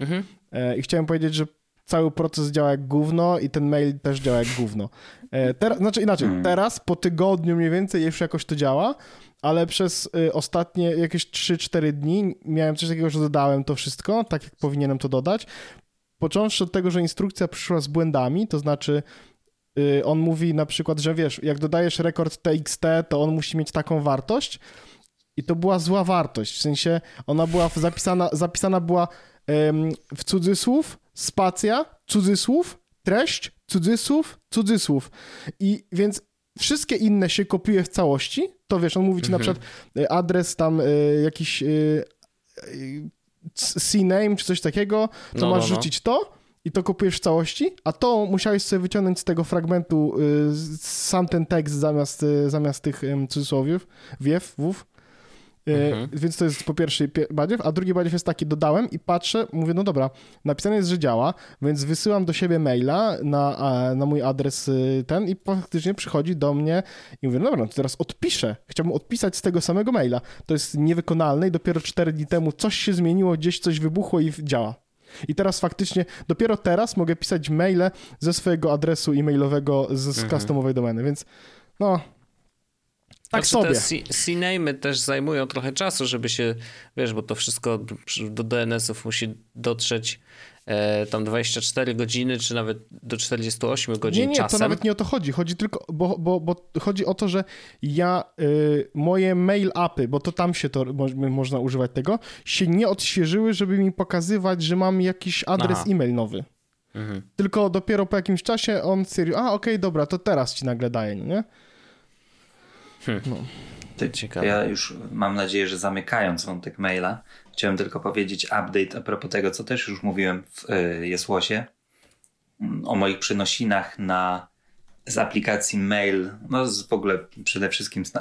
Mhm. E, I chciałem powiedzieć, że cały proces działa jak gówno i ten mail też działa jak gówno. E, teraz, znaczy inaczej, hmm. teraz po tygodniu mniej więcej już jakoś to działa, ale przez y, ostatnie jakieś 3-4 dni miałem coś takiego, że dodałem to wszystko, tak jak powinienem to dodać. Począwszy od tego, że instrukcja przyszła z błędami, to znaczy y, on mówi na przykład, że wiesz, jak dodajesz rekord TXT, to on musi mieć taką wartość i to była zła wartość, w sensie ona była zapisana, zapisana była w cudzysłów, spacja, cudzysłów, treść, cudzysłów, cudzysłów i więc wszystkie inne się kopiuje w całości, to wiesz, on mówi ci na przykład y, adres tam y, jakiś y, y, C-name czy coś takiego, to No, masz no, no. rzucić to i to kopiujesz w całości, a to musiałeś sobie wyciągnąć z tego fragmentu y, sam ten tekst zamiast, y, zamiast tych cudzysłowiów, wiew, wów. Y, Mhm. Więc to jest po pierwsze pie- badziew, a drugi badziew jest taki, dodałem i patrzę, mówię, no dobra, napisane jest, że działa, więc wysyłam do siebie maila na, na mój adres y, ten i faktycznie przychodzi do mnie i mówię, no dobra, no to teraz odpiszę. Chciałbym odpisać z tego samego maila. To jest niewykonalne i dopiero 4 dni temu coś się zmieniło, gdzieś coś wybuchło i działa. I teraz faktycznie, dopiero teraz mogę pisać maile ze swojego adresu e-mailowego z, z Mhm. customowej domeny, więc no, tak Znaczy, sobie. Te C-name też zajmują trochę czasu, żeby się, wiesz, bo to wszystko do DNS-ów musi dotrzeć e, tam 24 godziny, czy nawet do 48 godzin Nie, nie, czasem. to nawet nie o to chodzi. Chodzi tylko, bo, bo, bo chodzi o to, że ja, y, moje mail appy, bo to tam się to mo, można używać tego, się nie odświeżyły, żeby mi pokazywać, że mam jakiś adres Aha. e-mail nowy. Mhm. Tylko dopiero po jakimś czasie on stwierdził, a okej, dobra, to teraz ci nagle daję, nie? Ty, Ciekawe. Ja już mam nadzieję, że zamykając wątek maila, chciałem tylko powiedzieć update a propos tego, co też już mówiłem w y, Jesłosie, mm, o moich przenosinach na, z aplikacji mail, no z, w ogóle przede wszystkim z,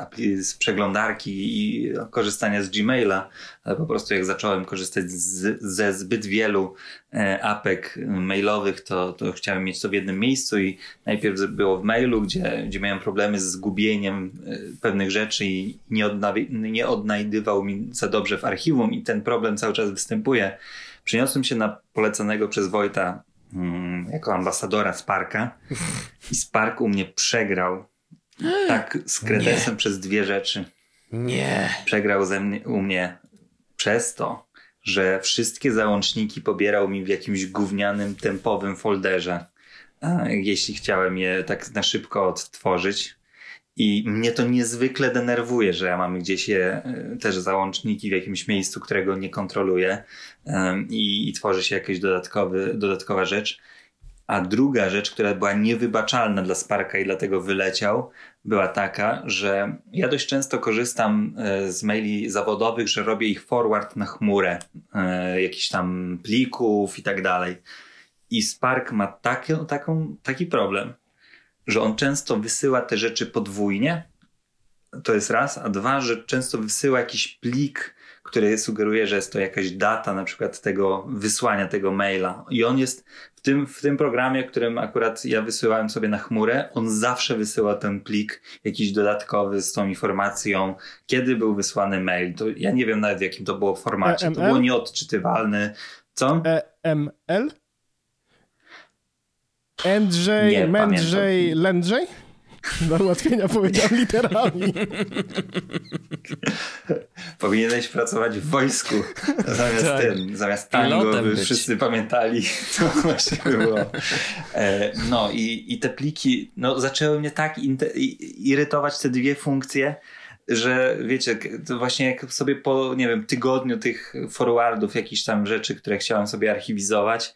z przeglądarki i korzystania z Gmaila, ale po prostu jak zacząłem korzystać z, ze zbyt wielu e, apek mailowych, to, to chciałem mieć to w jednym miejscu i najpierw było w mailu, gdzie, gdzie miałem problemy z zgubieniem e, pewnych rzeczy i nie, nie odnajdywał mi za dobrze w archiwum i ten problem cały czas występuje. Przeniosłem się na poleconego przez Wojta jako ambasadora Sparka i Spark u mnie przegrał tak z kredesem przez dwie rzeczy Nie. przegrał ze mnie, u mnie przez to, że wszystkie załączniki pobierał mi w jakimś gównianym, tempowym folderze, a, jeśli chciałem je tak na szybko odtworzyć. I mnie to niezwykle denerwuje, że ja mam gdzieś je, y, też załączniki w jakimś miejscu, którego nie kontroluję i, i tworzy się jakaś dodatkowy, dodatkowa rzecz. A druga rzecz, która była niewybaczalna dla Sparka i dlatego wyleciał, była taka, że ja dość często korzystam e, z maili zawodowych, że robię ich forward na chmurę, e, jakichś tam plików i tak dalej. I Spark ma taki, taką, taki problem, że on często wysyła te rzeczy podwójnie. To jest raz, a dwa, że często wysyła jakiś plik, który sugeruje, że jest to jakaś data na przykład tego wysłania tego maila. I on jest w tym, w tym programie, którym akurat ja wysyłałem sobie na chmurę, on zawsze wysyła ten plik jakiś dodatkowy z tą informacją, kiedy był wysłany mail. To ja nie wiem nawet w jakim to było formacie. To EML? było nieodczytywalne. Co? EML? Andrzej, Nie Mędrzej, Lędrzej? Dla ułatwienia powiedziałem literami. Powinieneś pracować w wojsku zamiast Tak. tym, zamiast tango, by być. wszyscy pamiętali, co właśnie było. E, no i, i te pliki, no zaczęły mnie tak irytować te dwie funkcje, że wiecie, właśnie jak sobie po, nie wiem, tygodniu tych forwardów, jakichś tam rzeczy, które chciałem sobie archiwizować,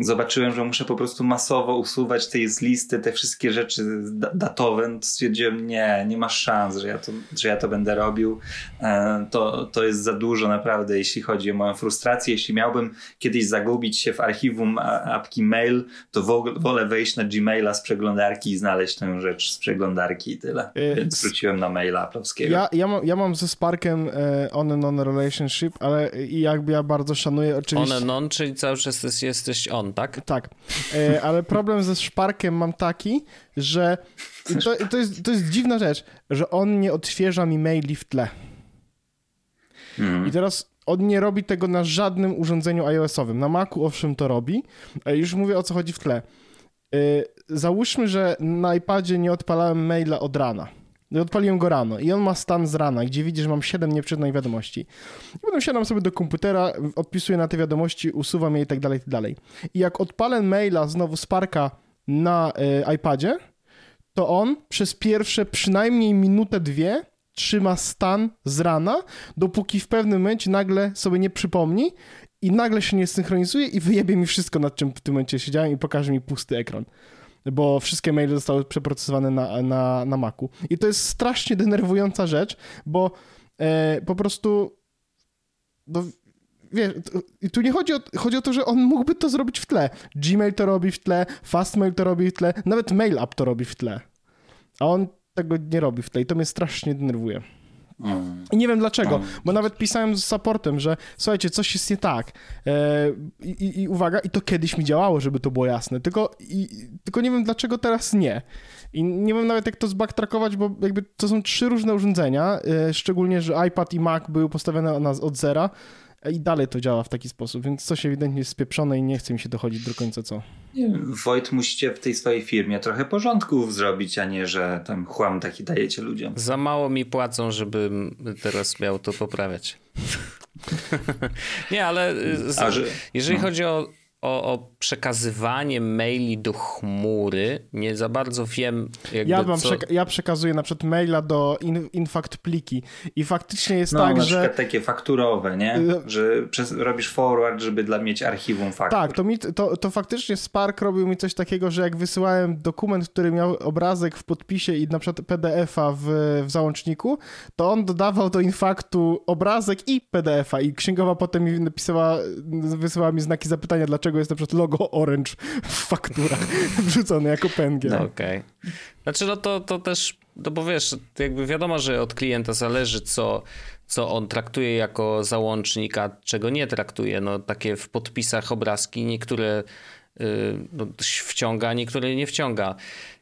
zobaczyłem, że muszę po prostu masowo usuwać tej z listy te wszystkie rzeczy da- datowe, no to stwierdziłem, nie, nie ma szans, że ja to, że ja to będę robił. E, To, to jest za dużo naprawdę, jeśli chodzi o moją frustrację. Jeśli miałbym kiedyś zagubić się w archiwum apki mail, to wo- wolę wejść na Gmaila z przeglądarki i znaleźć tę rzecz z przeglądarki i tyle. E, Więc wróciłem na maila aplowskiego. Ja, ja, mam, ja mam ze Sparkiem e, on and on relationship, ale i jakby ja bardzo szanuję oczywiście... On non, czyli cały czas jest, jesteś on, tak? Tak, e, ale problem ze Szparkiem mam taki, że to, to, jest, to jest dziwna rzecz, że on nie odświeża mi maili w tle. Mhm. I teraz on nie robi tego na żadnym urządzeniu iOS-owym. Na Macu owszem to robi, ale już mówię o co chodzi w tle. E, Załóżmy, że na iPadzie nie odpalałem maila od rana. I Odpaliłem go rano i on ma stan z rana, gdzie widzi, że mam 7 nieprzeczytanych wiadomości. I potem siadam sobie do komputera, odpisuję na te wiadomości, usuwam je i tak dalej, i tak dalej. I jak odpalę maila znowu z parka na y, iPadzie, to on przez pierwsze przynajmniej minutę, dwie trzyma stan z rana, dopóki w pewnym momencie nagle sobie nie przypomni i nagle się nie synchronizuje i wyjebie mi wszystko, nad czym w tym momencie siedziałem i pokaże mi pusty ekran. Bo wszystkie maile zostały przeprocesowane na, na, na Macu. I to jest strasznie denerwująca rzecz, bo e, po prostu no, wiesz, tu nie chodzi o, chodzi o to, że on mógłby to zrobić w tle. Gmail to robi w tle, Fastmail to robi w tle, nawet Mail App to robi w tle. A on tego nie robi w tle i to mnie strasznie denerwuje. Mm. I nie wiem dlaczego, bo nawet pisałem z supportem, że słuchajcie, coś jest nie tak. E, i, I uwaga, i to kiedyś mi działało, żeby to było jasne, tylko, i, tylko nie wiem dlaczego teraz nie. I nie wiem nawet jak to zbacktrackować, bo jakby to są trzy różne urządzenia, e, szczególnie, że iPad i Mac były postawione od zera i dalej to działa w taki sposób, więc coś ewidentnie jest spieprzone i nie chce mi się dochodzić do końca co. Nie Wojt, musicie w tej swojej firmie trochę porządków zrobić, a nie, że tam chłam taki dajecie ludziom. Za mało mi płacą, żebym teraz miał to poprawiać. nie, ale y, z, że, jeżeli no. chodzi o o, o, przekazywanie maili do chmury. Nie za bardzo wiem. ja, mam co... przeka ja przekazuję na przykład maila do in, Infact pliki i faktycznie jest no, tak, na że... przykład takie fakturowe, nie? Y, że przez, robisz forward, żeby dla mieć archiwum faktur. Tak, to, mi, to, to faktycznie Spark robił mi coś takiego, że jak wysyłałem dokument, który miał obrazek w podpisie i na przykład PDF-a w, w załączniku, to on dodawał do Infactu obrazek i PDF-a i księgowa potem mi napisała, wysyłała mi znaki zapytania, dlaczego jest na przykład logo Orange w fakturach wrzucone jako PNG. No, Okej. Okay. Znaczy no to, to też, no bo wiesz, jakby wiadomo, że od klienta zależy co, co on traktuje jako załącznik, a czego nie traktuje. No takie w podpisach obrazki niektóre yy, no, wciąga, niektóre nie wciąga.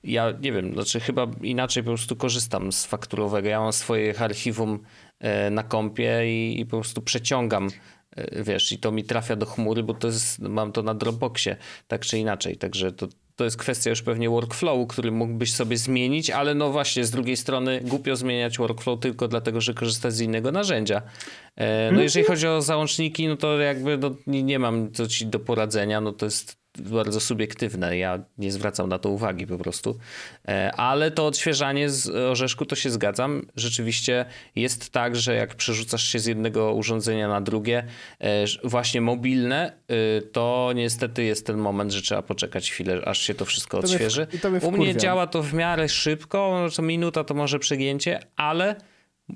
Ja nie wiem, znaczy chyba inaczej po prostu korzystam z fakturowego. Ja mam swoje archiwum yy, na kompie i, i po prostu przeciągam E, wiesz, i to mi trafia do chmury, bo to jest, mam to na Dropboxie, tak czy inaczej, także to, to jest kwestia już pewnie workflowu, który mógłbyś sobie zmienić, ale no właśnie z drugiej strony głupio zmieniać workflow tylko dlatego, że korzystasz z innego narzędzia. E, no mhm. jeżeli chodzi o załączniki, no to jakby no, nie mam co ci do poradzenia, no to jest bardzo subiektywne. Ja nie zwracam na to uwagi po prostu. E, ale to odświeżanie z orzeszku to się zgadzam. Rzeczywiście jest tak, że jak przerzucasz się z jednego urządzenia na drugie, e, właśnie mobilne, e, to niestety jest ten moment, że trzeba poczekać chwilę, aż się to wszystko odświeży. To mnie, to U mnie działa to w miarę szybko, to minuta to może przegięcie, ale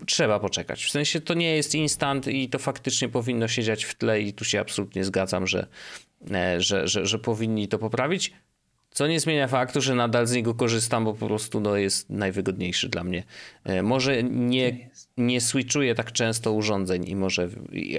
trzeba poczekać. W sensie to nie jest instant i to faktycznie powinno siedzieć w tle i tu się absolutnie zgadzam, że że, że, że powinni to poprawić. Co nie zmienia faktu, że nadal z niego korzystam, bo po prostu no, jest najwygodniejszy dla mnie. E, może nie, nie switchuję tak często urządzeń i może,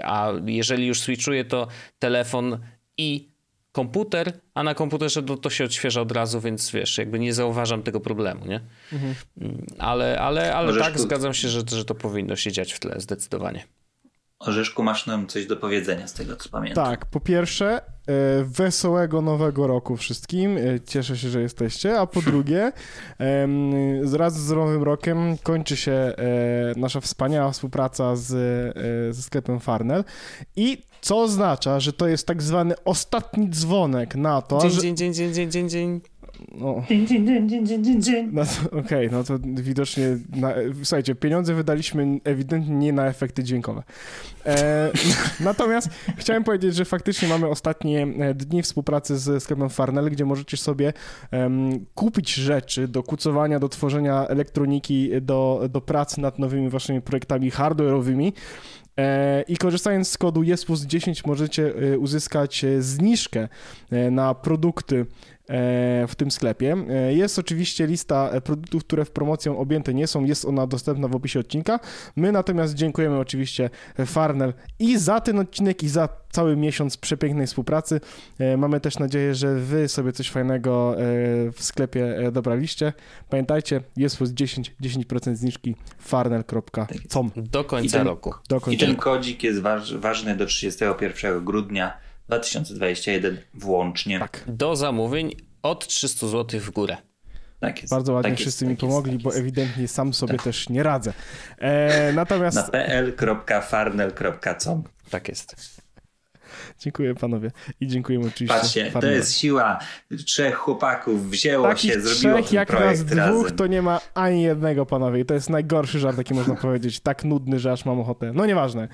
a jeżeli już switchuję, to telefon i komputer, a na komputerze to, to się odświeża od razu, więc wiesz, jakby nie zauważam tego problemu, nie? Mhm. Mm, ale, ale, ale tak, zgadzam się, że, że to powinno się dziać w tle, zdecydowanie. Orzeszku, masz nam coś do powiedzenia z tego, co pamiętam. Tak, po pierwsze, e, wesołego nowego roku wszystkim. E, cieszę się, że jesteście. A po drugie, wraz z nowym rokiem kończy się e, nasza wspaniała współpraca z, ze sklepem Farnell i co oznacza, że to jest tak zwany ostatni dzwonek na to, dzień, że... Dzień, dzień, dzień, dzień, dzień, dzień. No. no Okej, okay, no to widocznie, na, słuchajcie, pieniądze wydaliśmy ewidentnie nie na efekty dźwiękowe. E, natomiast chciałem powiedzieć, że faktycznie mamy ostatnie e, dni współpracy z sklepem Farnell, gdzie możecie sobie um, kupić rzeczy do kucowania, do tworzenia elektroniki, do, do pracy nad nowymi waszymi projektami hardware'owymi. E, I korzystając z kodu JESPUS10 możecie e, uzyskać zniżkę na produkty w tym sklepie. E, jest oczywiście lista e, produktów, które w promocją objęte nie są, jest ona dostępna w opisie odcinka. My natomiast dziękujemy oczywiście Farnell i za ten odcinek i za cały miesiąc przepięknej współpracy. E, mamy też nadzieję, że wy sobie coś fajnego w sklepie dobraliście. Pamiętajcie, jest plus 10, 10% zniżki farnell.com. Do końca ten, roku. Do końca I ten kodzik jest waż, ważny do 31 grudnia 2021 włącznie. Tak. Do zamówień od 300 zł w górę. Tak jest. Bardzo ładnie tak wszyscy jest, mi tak pomogli, jest, bo ewidentnie sam sobie tak. też nie radzę. E, natomiast... Na pl.farnel.com Tak jest. Dziękuję panowie i dziękujemy oczywiście. Patrzcie, to jest siła trzech chłopaków, wzięło Takich się, zrobiło trzech ten jak nas dwóch, razem. to nie ma ani jednego, panowie. I to jest najgorszy żart, jaki można powiedzieć. Tak nudny, że aż mam ochotę. No nieważne.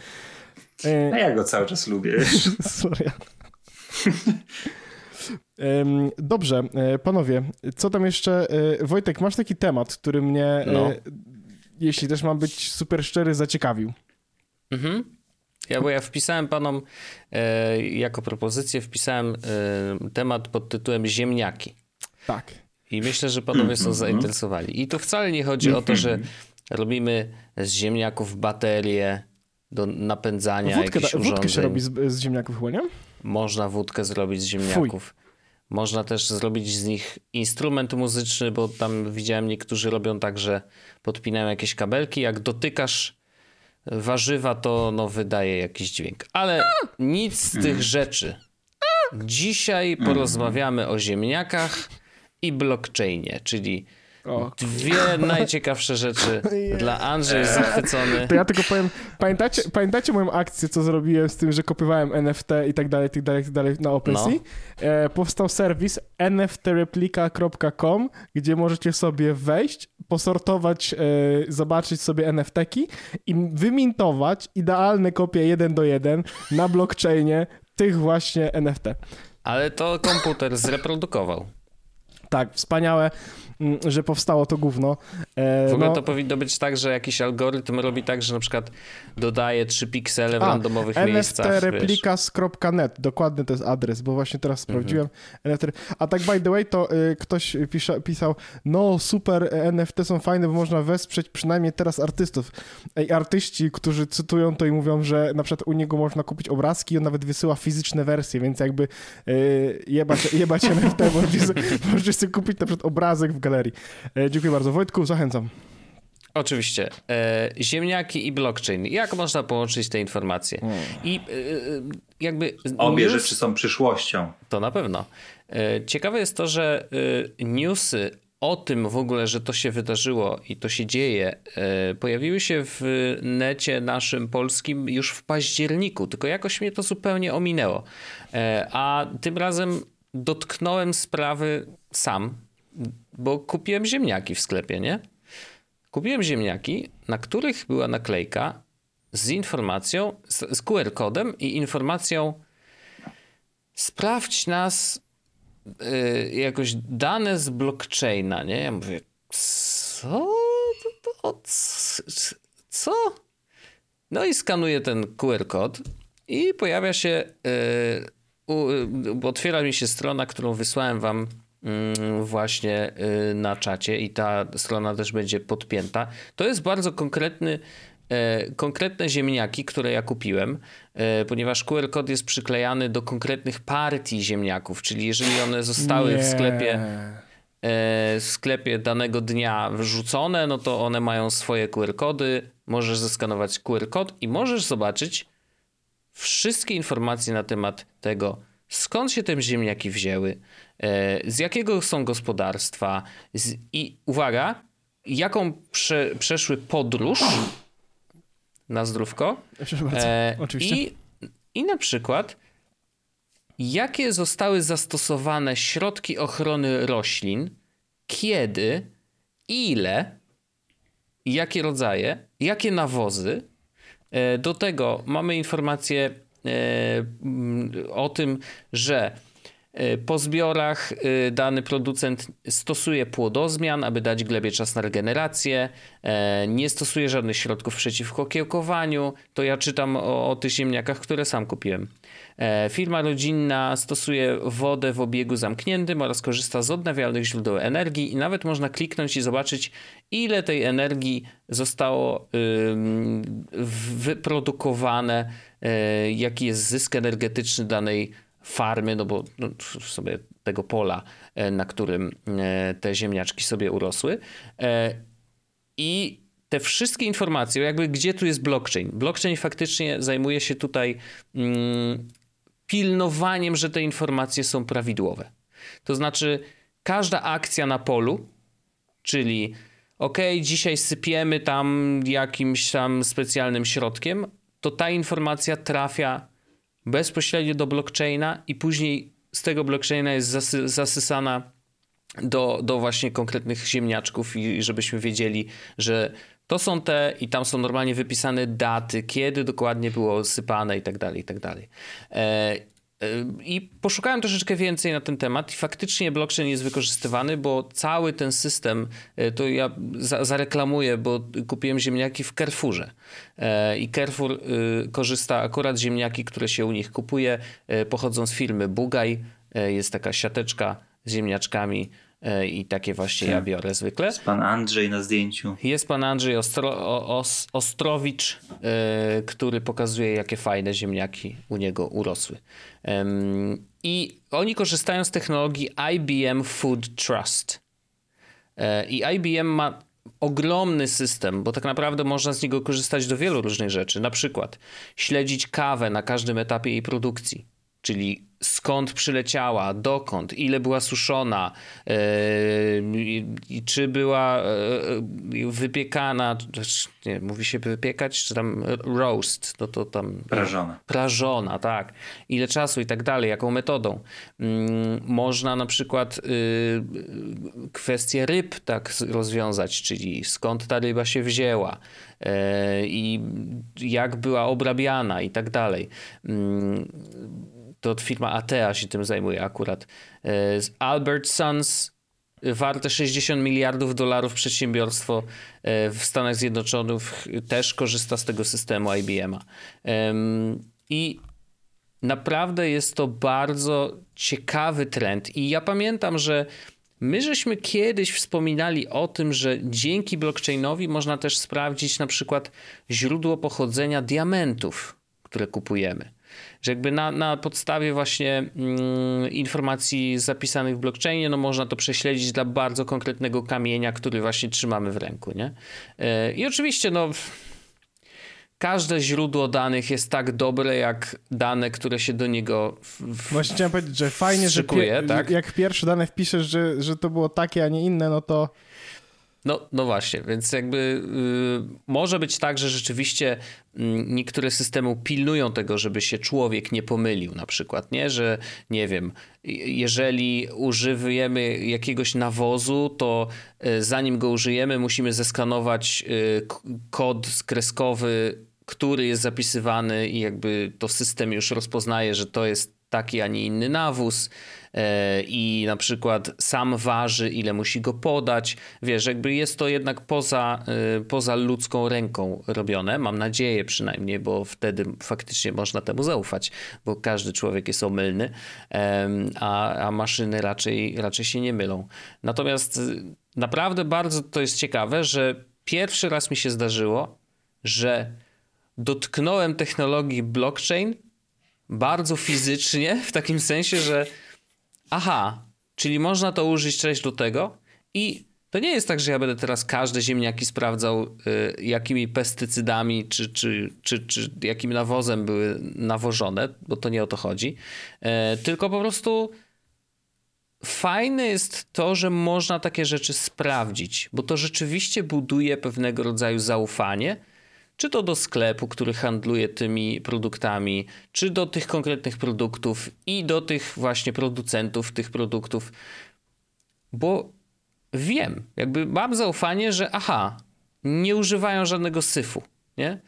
A E, ja go cały czas lubię. sorry. Dobrze, e, panowie, co tam jeszcze? E, Wojtek, masz taki temat, który mnie, No. jeśli też mam być super szczery, zaciekawił. Mhm. Ja, bo ja wpisałem panom jako propozycję, wpisałem temat pod tytułem ziemniaki. Tak. I myślę, że panowie są zainteresowani. I tu wcale nie chodzi o to, że robimy z ziemniaków baterie do napędzania Wódkę, jakichś da- wódkę się urządzeń. robi z, z ziemniaków chyba, nie? Można wódkę zrobić z ziemniaków. Można też zrobić z nich instrument muzyczny, bo tam widziałem niektórzy robią tak, że podpinają jakieś kabelki. Jak dotykasz warzywa, to no, wydaje jakiś dźwięk. Ale nic z tych rzeczy. Dzisiaj porozmawiamy o ziemniakach i blockchainie, czyli O. dwie najciekawsze rzeczy. Dla Andrzej jest zachwycony. To ja tylko powiem, pamiętacie, pamiętacie moją akcję, co zrobiłem z tym, że kopywałem NFT i tak dalej, i tak dalej, i tak dalej na OpenSea? E, powstał serwis nftreplika.com, gdzie możecie sobie wejść, posortować, e, zobaczyć sobie NFT-ki i wymintować idealne kopie 1 do 1 na blockchainie tych właśnie NFT. Ale to komputer zreprodukował. Tak, wspaniałe, że powstało to gówno. E, W ogóle no, to powinno być tak, że jakiś algorytm robi tak, że na przykład dodaje 3 piksele w A, randomowych miejscach. wiesz. nftreplicas.net, dokładnie to jest adres, bo właśnie teraz Mhm. sprawdziłem. NFT. A tak by the way, to y, ktoś pisza, pisał, no super, NFT są fajne, bo można wesprzeć przynajmniej teraz artystów. Ej, artyści, którzy cytują to i mówią, że na przykład u niego można kupić obrazki i on nawet wysyła fizyczne wersje, więc jakby y, jebać, jebać NFT, możecie sobie, możecie sobie kupić na przykład obrazek w galerii. E, dziękuję bardzo. Wojtku, zachęcam. Oczywiście. E, ziemniaki i blockchain. Jak można połączyć te informacje? Hmm. I e, e, jakby... Obie news- rzeczy są przyszłością. To na pewno. E, Ciekawe jest to, że e, newsy o tym w ogóle, że to się wydarzyło i to się dzieje, e, pojawiły się w necie naszym polskim już w październiku, tylko jakoś mnie to zupełnie ominęło. E, A tym razem dotknąłem sprawy sam, bo kupiłem ziemniaki w sklepie, nie? Kupiłem ziemniaki, na których była naklejka z informacją, z, z QR-kodem i informacją sprawdź nas y, jakoś dane z blockchaina, nie? Ja mówię, co? To, c- co? No i skanuję ten QR-kod i pojawia się, y, u, y, otwiera mi się strona, którą wysłałem wam właśnie y, na czacie i ta strona też będzie podpięta. To jest bardzo konkretny e, konkretne ziemniaki, które ja kupiłem, e, ponieważ QR-kod jest przyklejany do konkretnych partii ziemniaków, czyli jeżeli one zostały w Nie. sklepie e, w sklepie danego dnia wrzucone, no to one mają swoje QR-kody. Możesz zeskanować QR-kod i możesz zobaczyć wszystkie informacje na temat tego, skąd się te ziemniaki wzięły, e, z jakiego są gospodarstwa? Z, i uwaga, jaką prze, przeszły podróż? Na zdrówko. E, Oczywiście. I, I na przykład, jakie zostały zastosowane środki ochrony roślin, kiedy, ile, jakie rodzaje, jakie nawozy. E, Do tego mamy informację e, mm, o tym, że e, po zbiorach e, dany producent stosuje płodozmian, aby dać glebie czas na regenerację. E, Nie stosuje żadnych środków przeciwko kiełkowaniu. To ja czytam o, o tych ziemniakach, które sam kupiłem. E, Firma rodzinna stosuje wodę w obiegu zamkniętym oraz korzysta z odnawialnych źródeł energii i nawet można kliknąć i zobaczyć, ile tej energii zostało wyprodukowane, e, jaki jest zysk energetyczny danej farmy, no bo no, sobie tego pola, e, na którym te ziemniaczki sobie urosły. I te wszystkie informacje, jakby gdzie tu jest blockchain. Blockchain faktycznie zajmuje się tutaj mm, pilnowaniem, że te informacje są prawidłowe. To znaczy, każda akcja na polu, czyli ok, dzisiaj sypiemy tam jakimś tam specjalnym środkiem, to ta informacja trafia bezpośrednio do blockchaina i później z tego blockchaina jest zasy zasysana do, do właśnie konkretnych ziemniaczków i żebyśmy wiedzieli, że to są te i tam są normalnie wypisane daty, kiedy dokładnie było sypane i tak dalej, i tak dalej. E, i poszukałem troszeczkę więcej na ten temat i faktycznie blockchain jest wykorzystywany, bo cały ten system, e, to ja zareklamuję, bo kupiłem ziemniaki w Carrefourze e, i Carrefour e, korzysta akurat ziemniaki, które się u nich kupuje, pochodzą z firmy Bugaj, jest taka siateczka z ziemniaczkami E, i takie właśnie ja tak. biorę zwykle. Jest pan Andrzej na zdjęciu. Jest pan Andrzej Ostro, Os, Ostrowicz, yy, który pokazuje, jakie fajne ziemniaki u niego urosły. I oni korzystają z technologii IBM Food Trust. Yy, I IBM ma ogromny system, bo tak naprawdę można z niego korzystać do wielu różnych rzeczy. Na przykład śledzić kawę na każdym etapie jej produkcji czyli skąd przyleciała, dokąd, ile była suszona, yy, czy była yy, wypiekana, nie, mówi się wypiekać, czy tam roast, no to tam... Prażona. Prażona, tak. Ile czasu i tak dalej, jaką metodą. Yy, można na przykład yy, kwestię ryb tak rozwiązać, czyli skąd ta ryba się wzięła yy, i jak była obrabiana i tak dalej to firma Atea się tym zajmuje akurat. E, Albert Sons, warte 60 miliardów dolarów przedsiębiorstwo e, w Stanach Zjednoczonych też korzysta z tego systemu IBM-a. I naprawdę jest to bardzo ciekawy trend. I ja pamiętam, że my żeśmy kiedyś wspominali o tym, że dzięki blockchainowi można też sprawdzić na przykład źródło pochodzenia diamentów, które kupujemy że jakby na, na podstawie właśnie mm, informacji zapisanych w blockchainie, no można to prześledzić dla bardzo konkretnego kamienia, który właśnie trzymamy w ręku, nie? Yy, I oczywiście, no każde źródło danych jest tak dobre, jak dane, które się do niego. W, Właśnie chciałem powiedzieć, że fajnie, że pie tak? jak pierwsze dane wpiszesz, że, że to było takie, a nie inne, no to. No, no właśnie, więc jakby yy, może być tak, że rzeczywiście yy, niektóre systemy pilnują tego, żeby się człowiek nie pomylił, na przykład, nie? Że nie wiem, jeżeli używamy jakiegoś nawozu, to yy, zanim go użyjemy, musimy zeskanować y, kod skreskowy, który jest zapisywany i jakby to system już rozpoznaje, że to jest taki, a nie inny nawóz e, i na przykład sam waży, ile musi go podać. Wiesz, jakby jest to jednak poza, e, poza ludzką ręką robione, mam nadzieję przynajmniej, bo wtedy faktycznie można temu zaufać, bo każdy człowiek jest omylny, a, a maszyny raczej, raczej się nie mylą. Natomiast e, naprawdę bardzo to jest ciekawe, że pierwszy raz mi się zdarzyło, że dotknąłem technologii blockchain bardzo fizycznie, w takim sensie, że aha, czyli można to użyć też do tego i to nie jest tak, że ja będę teraz każde ziemniaki sprawdzał, y, jakimi pestycydami czy, czy, czy, czy jakim nawozem były nawożone, bo to nie o to chodzi. Y, tylko po prostu fajne jest to, że można takie rzeczy sprawdzić, bo to rzeczywiście buduje pewnego rodzaju zaufanie czy to do sklepu, który handluje tymi produktami, czy do tych konkretnych produktów i do tych właśnie producentów tych produktów, bo wiem, jakby mam zaufanie, że aha, nie używają żadnego syfu, nie?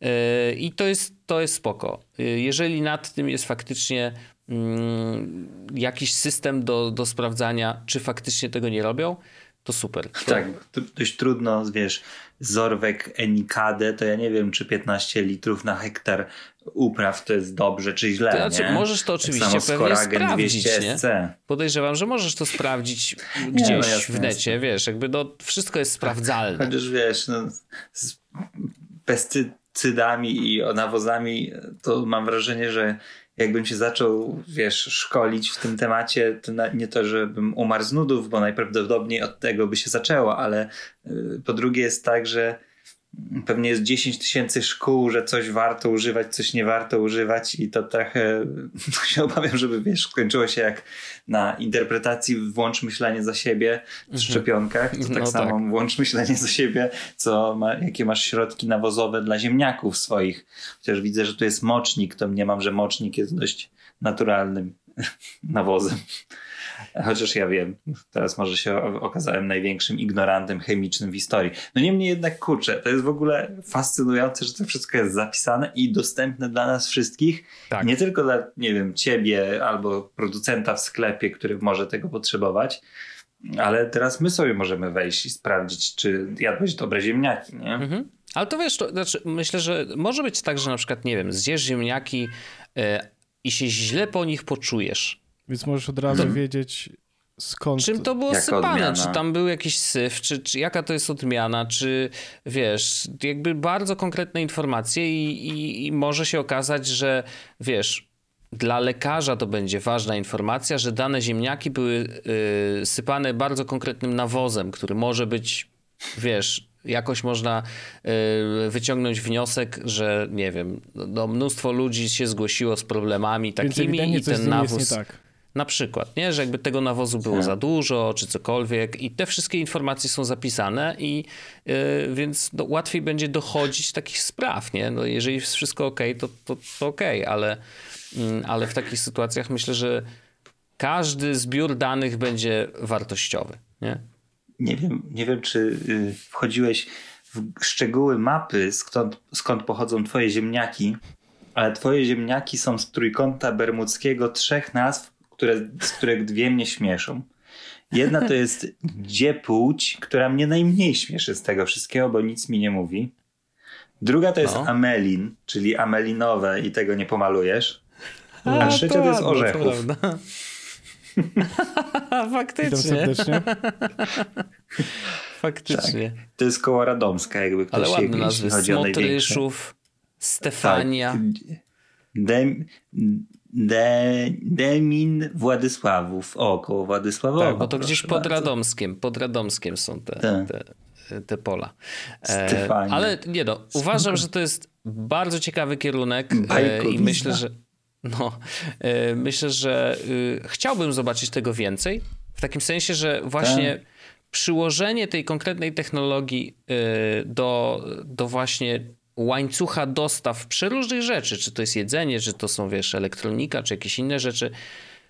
Yy, I to jest, to jest spoko. Yy, jeżeli nad tym jest faktycznie mm, jakiś system do, do sprawdzania, czy faktycznie tego nie robią, to super. To... Tak, dość trudno, wiesz, Zorwek Enikade, to ja nie wiem, czy 15 litrów na hektar upraw to jest dobrze, czy źle. To znaczy, nie? Możesz to tak oczywiście tak pewnie sprawdzić. Nie? Podejrzewam, że możesz to sprawdzić gdzieś nie, no jasne, w necie, jasne. wiesz, jakby no, wszystko jest sprawdzalne. Chociaż wiesz, no, z pestycydami i nawozami, to mam wrażenie, że jakbym się zaczął, wiesz, szkolić w tym temacie, to nie to, żebym umarł z nudów, bo najprawdopodobniej od tego by się zaczęło, ale y, po drugie jest tak, że pewnie jest 10 tysięcy szkół, że coś warto używać, coś nie warto używać i to trochę się obawiam, żeby wiesz, skończyło się jak na interpretacji włącz myślenie za siebie w Mhm. szczepionkach, to tak No samo tak. włącz myślenie za siebie, co ma, jakie masz środki nawozowe dla ziemniaków swoich. Chociaż widzę, że tu jest mocznik, to mniemam, że mocznik jest dość naturalnym nawozem. Chociaż ja wiem, teraz może się okazałem największym ignorantem chemicznym w historii. No niemniej jednak, kurczę, to jest w ogóle fascynujące, że to wszystko jest zapisane i dostępne dla nas wszystkich. Tak. Nie tylko dla, nie wiem, ciebie albo producenta w sklepie, który może tego potrzebować, ale teraz my sobie możemy wejść i sprawdzić, czy jadłeś dobre ziemniaki, nie? Mhm. Ale to wiesz, to znaczy, myślę, że może być tak, że na przykład, nie wiem, zjesz ziemniaki e, i się źle po nich poczujesz. Więc możesz od razu wiedzieć skąd... Czym to było Jaka sypane? odmiana? Czy tam był jakiś syf? Czy, czy jaka to jest odmiana? Czy wiesz, jakby bardzo konkretne informacje i, i, i może się okazać, że wiesz, dla lekarza to będzie ważna informacja, że dane ziemniaki były y, sypane bardzo konkretnym nawozem, który może być, wiesz, jakoś można y, wyciągnąć wniosek, że nie wiem, no, mnóstwo ludzi się zgłosiło z problemami Więc takimi i coś z ten nawóz... jest nie tak. Na przykład, nie? że jakby tego nawozu było Tak. za dużo, czy cokolwiek, i te wszystkie informacje są zapisane, i yy, więc łatwiej będzie dochodzić takich spraw. Nie? No, jeżeli jest wszystko ok, to, to, to ok, ale, mm, ale w takich sytuacjach myślę, że każdy zbiór danych będzie wartościowy. Nie? Nie wiem, nie wiem, czy y, wchodziłeś w szczegóły mapy, skąd, skąd pochodzą twoje ziemniaki, ale twoje ziemniaki są z trójkąta bermudzkiego trzech nazw, które, z których dwie mnie śmieszą. Jedna to jest dziepłć, która mnie najmniej śmieszy z tego wszystkiego, bo nic mi nie mówi. Druga to jest No. amelin, czyli amelinowe i tego nie pomalujesz. A, trzecia to jest orzechów. prawda. Faktycznie, faktycznie. To jest koło Radomska, jakby ktoś Ale się, ładne nazwy. chodzi o największe. Smotyryszów, Stefania. Tak. Dem, de, Demin Władysławów. O, koło Władysławowa. Tak, bo to gdzieś pod bardzo. Radomskiem, pod Radomskiem są te, Tak. te, te pola. E, ale nie no, uważam, że to jest bardzo ciekawy kierunek e, i myślę, że no, e, myślę, że y, chciałbym zobaczyć tego więcej. W takim sensie, że właśnie Tak. przyłożenie tej konkretnej technologii y, do, do właśnie łańcucha dostaw przeróżnych rzeczy, czy to jest jedzenie, czy to są, wiesz, elektronika, czy jakieś inne rzeczy,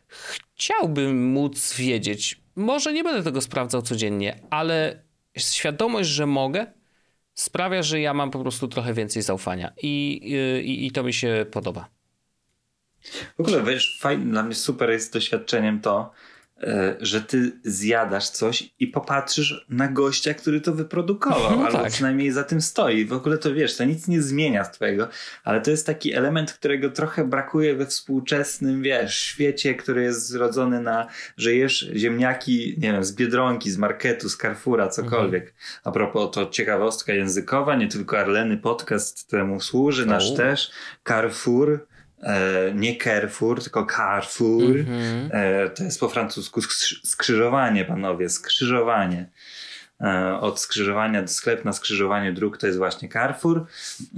chciałbym móc wiedzieć. Może nie będę tego sprawdzał codziennie, ale świadomość, że mogę, sprawia, że ja mam po prostu trochę więcej zaufania i, i, i to mi się podoba. W ogóle wiesz, fajne, dla mnie super jest doświadczeniem to, że ty zjadasz coś i popatrzysz na gościa, który to wyprodukował, No albo tak. przynajmniej za tym stoi. W ogóle to wiesz, to nic nie zmienia z twojego, ale to jest taki element, którego trochę brakuje we współczesnym, wiesz, świecie, który jest zrodzony na, że jesz ziemniaki, nie wiem, z Biedronki, z marketu, z Carrefoura, cokolwiek. Mhm. A propos, to ciekawostka językowa, nie tylko Arleny podcast temu służy, nasz O. też, Carrefour, e, nie Carrefour, tylko Carrefour. Mhm. E, to jest po francusku skrzy- skrzyżowanie, panowie, skrzyżowanie. E, od skrzyżowania do sklepu na skrzyżowaniu dróg to jest właśnie Carrefour.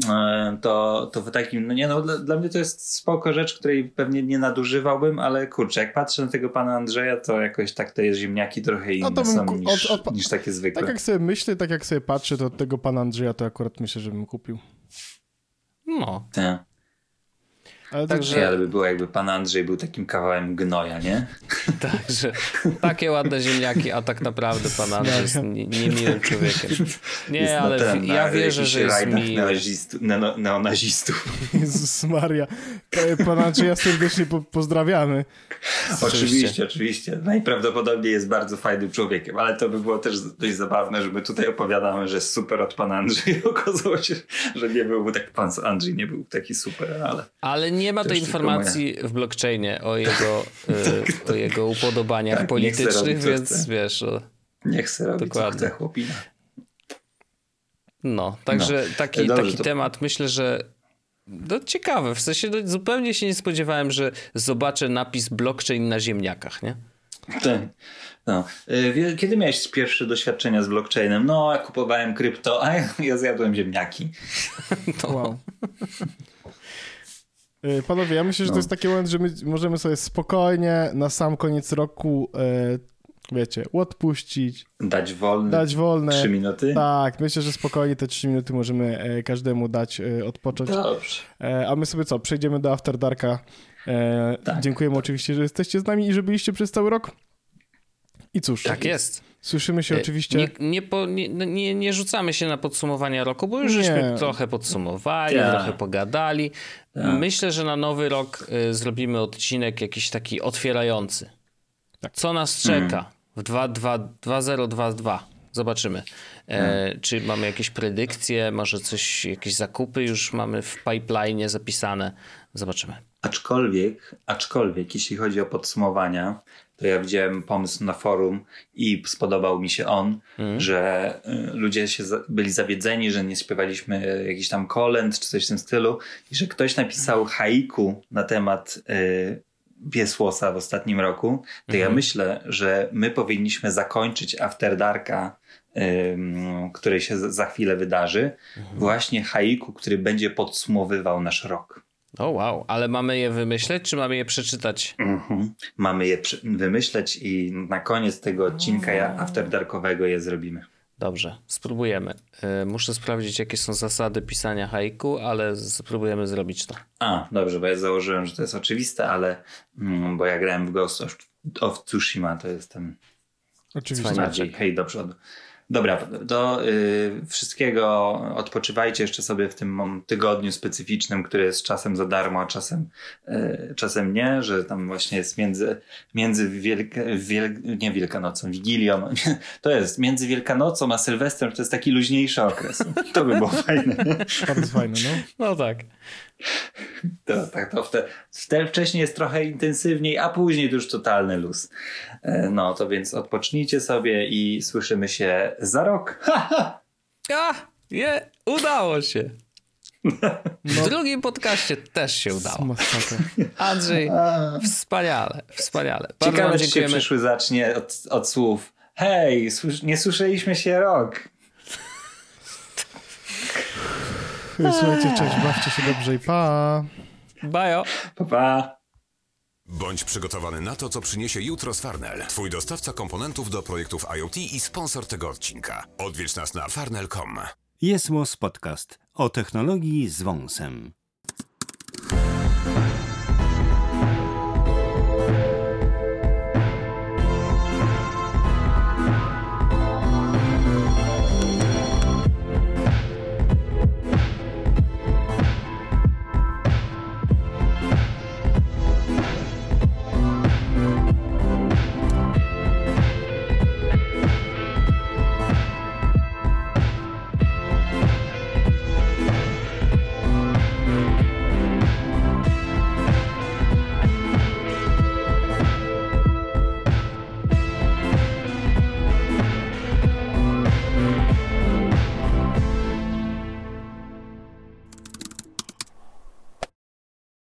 E, to, to w takim, no nie no, dla, dla mnie to jest spoko rzecz, której pewnie nie nadużywałbym, ale kurczę, jak patrzę na tego pana Andrzeja, to jakoś tak te ziemniaki trochę inne No to bym są niż, od- od- niż takie zwykłe. Tak jak sobie myślę, tak jak sobie patrzę, to od tego pana Andrzeja to akurat myślę, że bym kupił. No, Tak. Ale Także- tak, Ale by było jakby pan Andrzej był takim kawałem gnoja, nie? także takie ładne ziemniaki, a tak naprawdę pan Andrzej jest nie- niemiłym człowiekiem. Nie, Jest na ale ten, ja wierzę, że jest miły. neonazistów. Jezus Maria. Pana Andrzeja serdecznie po pozdrawiamy. Oczywiście, oczywiście. Najprawdopodobniej jest bardzo fajnym człowiekiem, ale to by było też dość zabawne, że my tutaj opowiadamy, że jest super od pana Andrzeja. Okazało się, że nie był tak, pan Andrzej nie był taki super, ale Ale nie ma To tej informacji w blockchainie o jego, y, o jego upodobaniach Tak, niech se politycznych, więc chce. wiesz, o, niech se robi Dokładnie. co chce chłopina. no. Także taki, Dobrze, taki to- temat myślę, że no, ciekawe. W sensie no, zupełnie się nie spodziewałem, że zobaczę napis blockchain na ziemniakach, nie? Tak. No. Y, Kiedy miałeś pierwsze doświadczenia z blockchainem? No, ja kupowałem krypto, a ja, ja zjadłem ziemniaki. Wow. Y, Panowie, ja myślę, że to No. jest taki moment, że my możemy sobie spokojnie na sam koniec roku, e, wiecie, odpuścić, Dać wolne dać wolne. trzy minuty? Tak, myślę, że spokojnie te 3 minuty możemy e, każdemu dać e, odpocząć. Dobrze. E, a my sobie co, przejdziemy do After Darka. E, Tak. Dziękujemy oczywiście, że jesteście z nami i że byliście przez cały rok. I cóż, Tak jest. Słyszymy się E, oczywiście. Nie, nie, po, nie, nie, nie rzucamy się na podsumowanie roku, bo już żeśmy trochę podsumowali, Tak. trochę pogadali. Tak. Myślę, że na nowy rok y, zrobimy odcinek jakiś taki otwierający. Tak. Co nas czeka w 2, 2, 2022? Zobaczymy. E, czy mamy jakieś predykcje, może coś, jakieś zakupy już mamy w pipeline zapisane. Zobaczymy. Aczkolwiek, aczkolwiek, jeśli chodzi o podsumowania, to ja widziałem pomysł na forum i spodobał mi się on, że y, ludzie się za, byli zawiedzeni, że nie śpiewaliśmy jakiś tam kolęd czy coś w tym stylu i że ktoś napisał haiku na temat y, Biesłosa w ostatnim roku, to ja myślę, że my powinniśmy zakończyć After Darka, ym, który się za- za chwilę wydarzy, właśnie haiku, który będzie podsumowywał nasz rok. O wow, ale mamy je wymyśleć, czy mamy je przeczytać? Mhm. Mamy je przy- wymyśleć i na koniec tego odcinka ja- After Darkowego je zrobimy. Dobrze, spróbujemy. E, Muszę sprawdzić, jakie są zasady pisania haiku, ale spróbujemy zrobić to. A, dobrze, bo ja założyłem, że to jest oczywiste, ale mm, bo ja grałem w Ghost of, of Tsushima, to jestem Oczywiście. bardziej hej do przodu. Dobra, do y, wszystkiego odpoczywajcie jeszcze sobie w tym tygodniu specyficznym, który jest czasem za darmo, a czasem, y, czasem nie, że tam właśnie jest między, między wielka, wiel, nie Wielkanocą, Wigilią. To jest między Wielkanocą a Sylwestrem, to jest taki luźniejszy okres. To by było fajne. Bardzo fajne, no. No tak. To, tak, to wte, wte, wcześniej jest trochę intensywniej, a później to już totalny luz. E, No to więc odpocznijcie sobie i słyszymy się za rok. Ha, ha! A, je, udało się. W drugim podcaście też się udało. Masakra. Andrzej, wspaniale, wspaniale. Bardzo Ciekawe, czy się przyszły zacznie od, od słów hej, nie słyszeliśmy się rok. Słuchajcie, cześć, bawcie się dobrze i pa. Bajo. Pa, pa. Bądź przygotowany na to, co przyniesie jutro z Farnell, twój dostawca komponentów do projektów IoT i sponsor tego odcinka. Odwiedź nas na farnell.com. Jest Podcast o technologii z wąsem.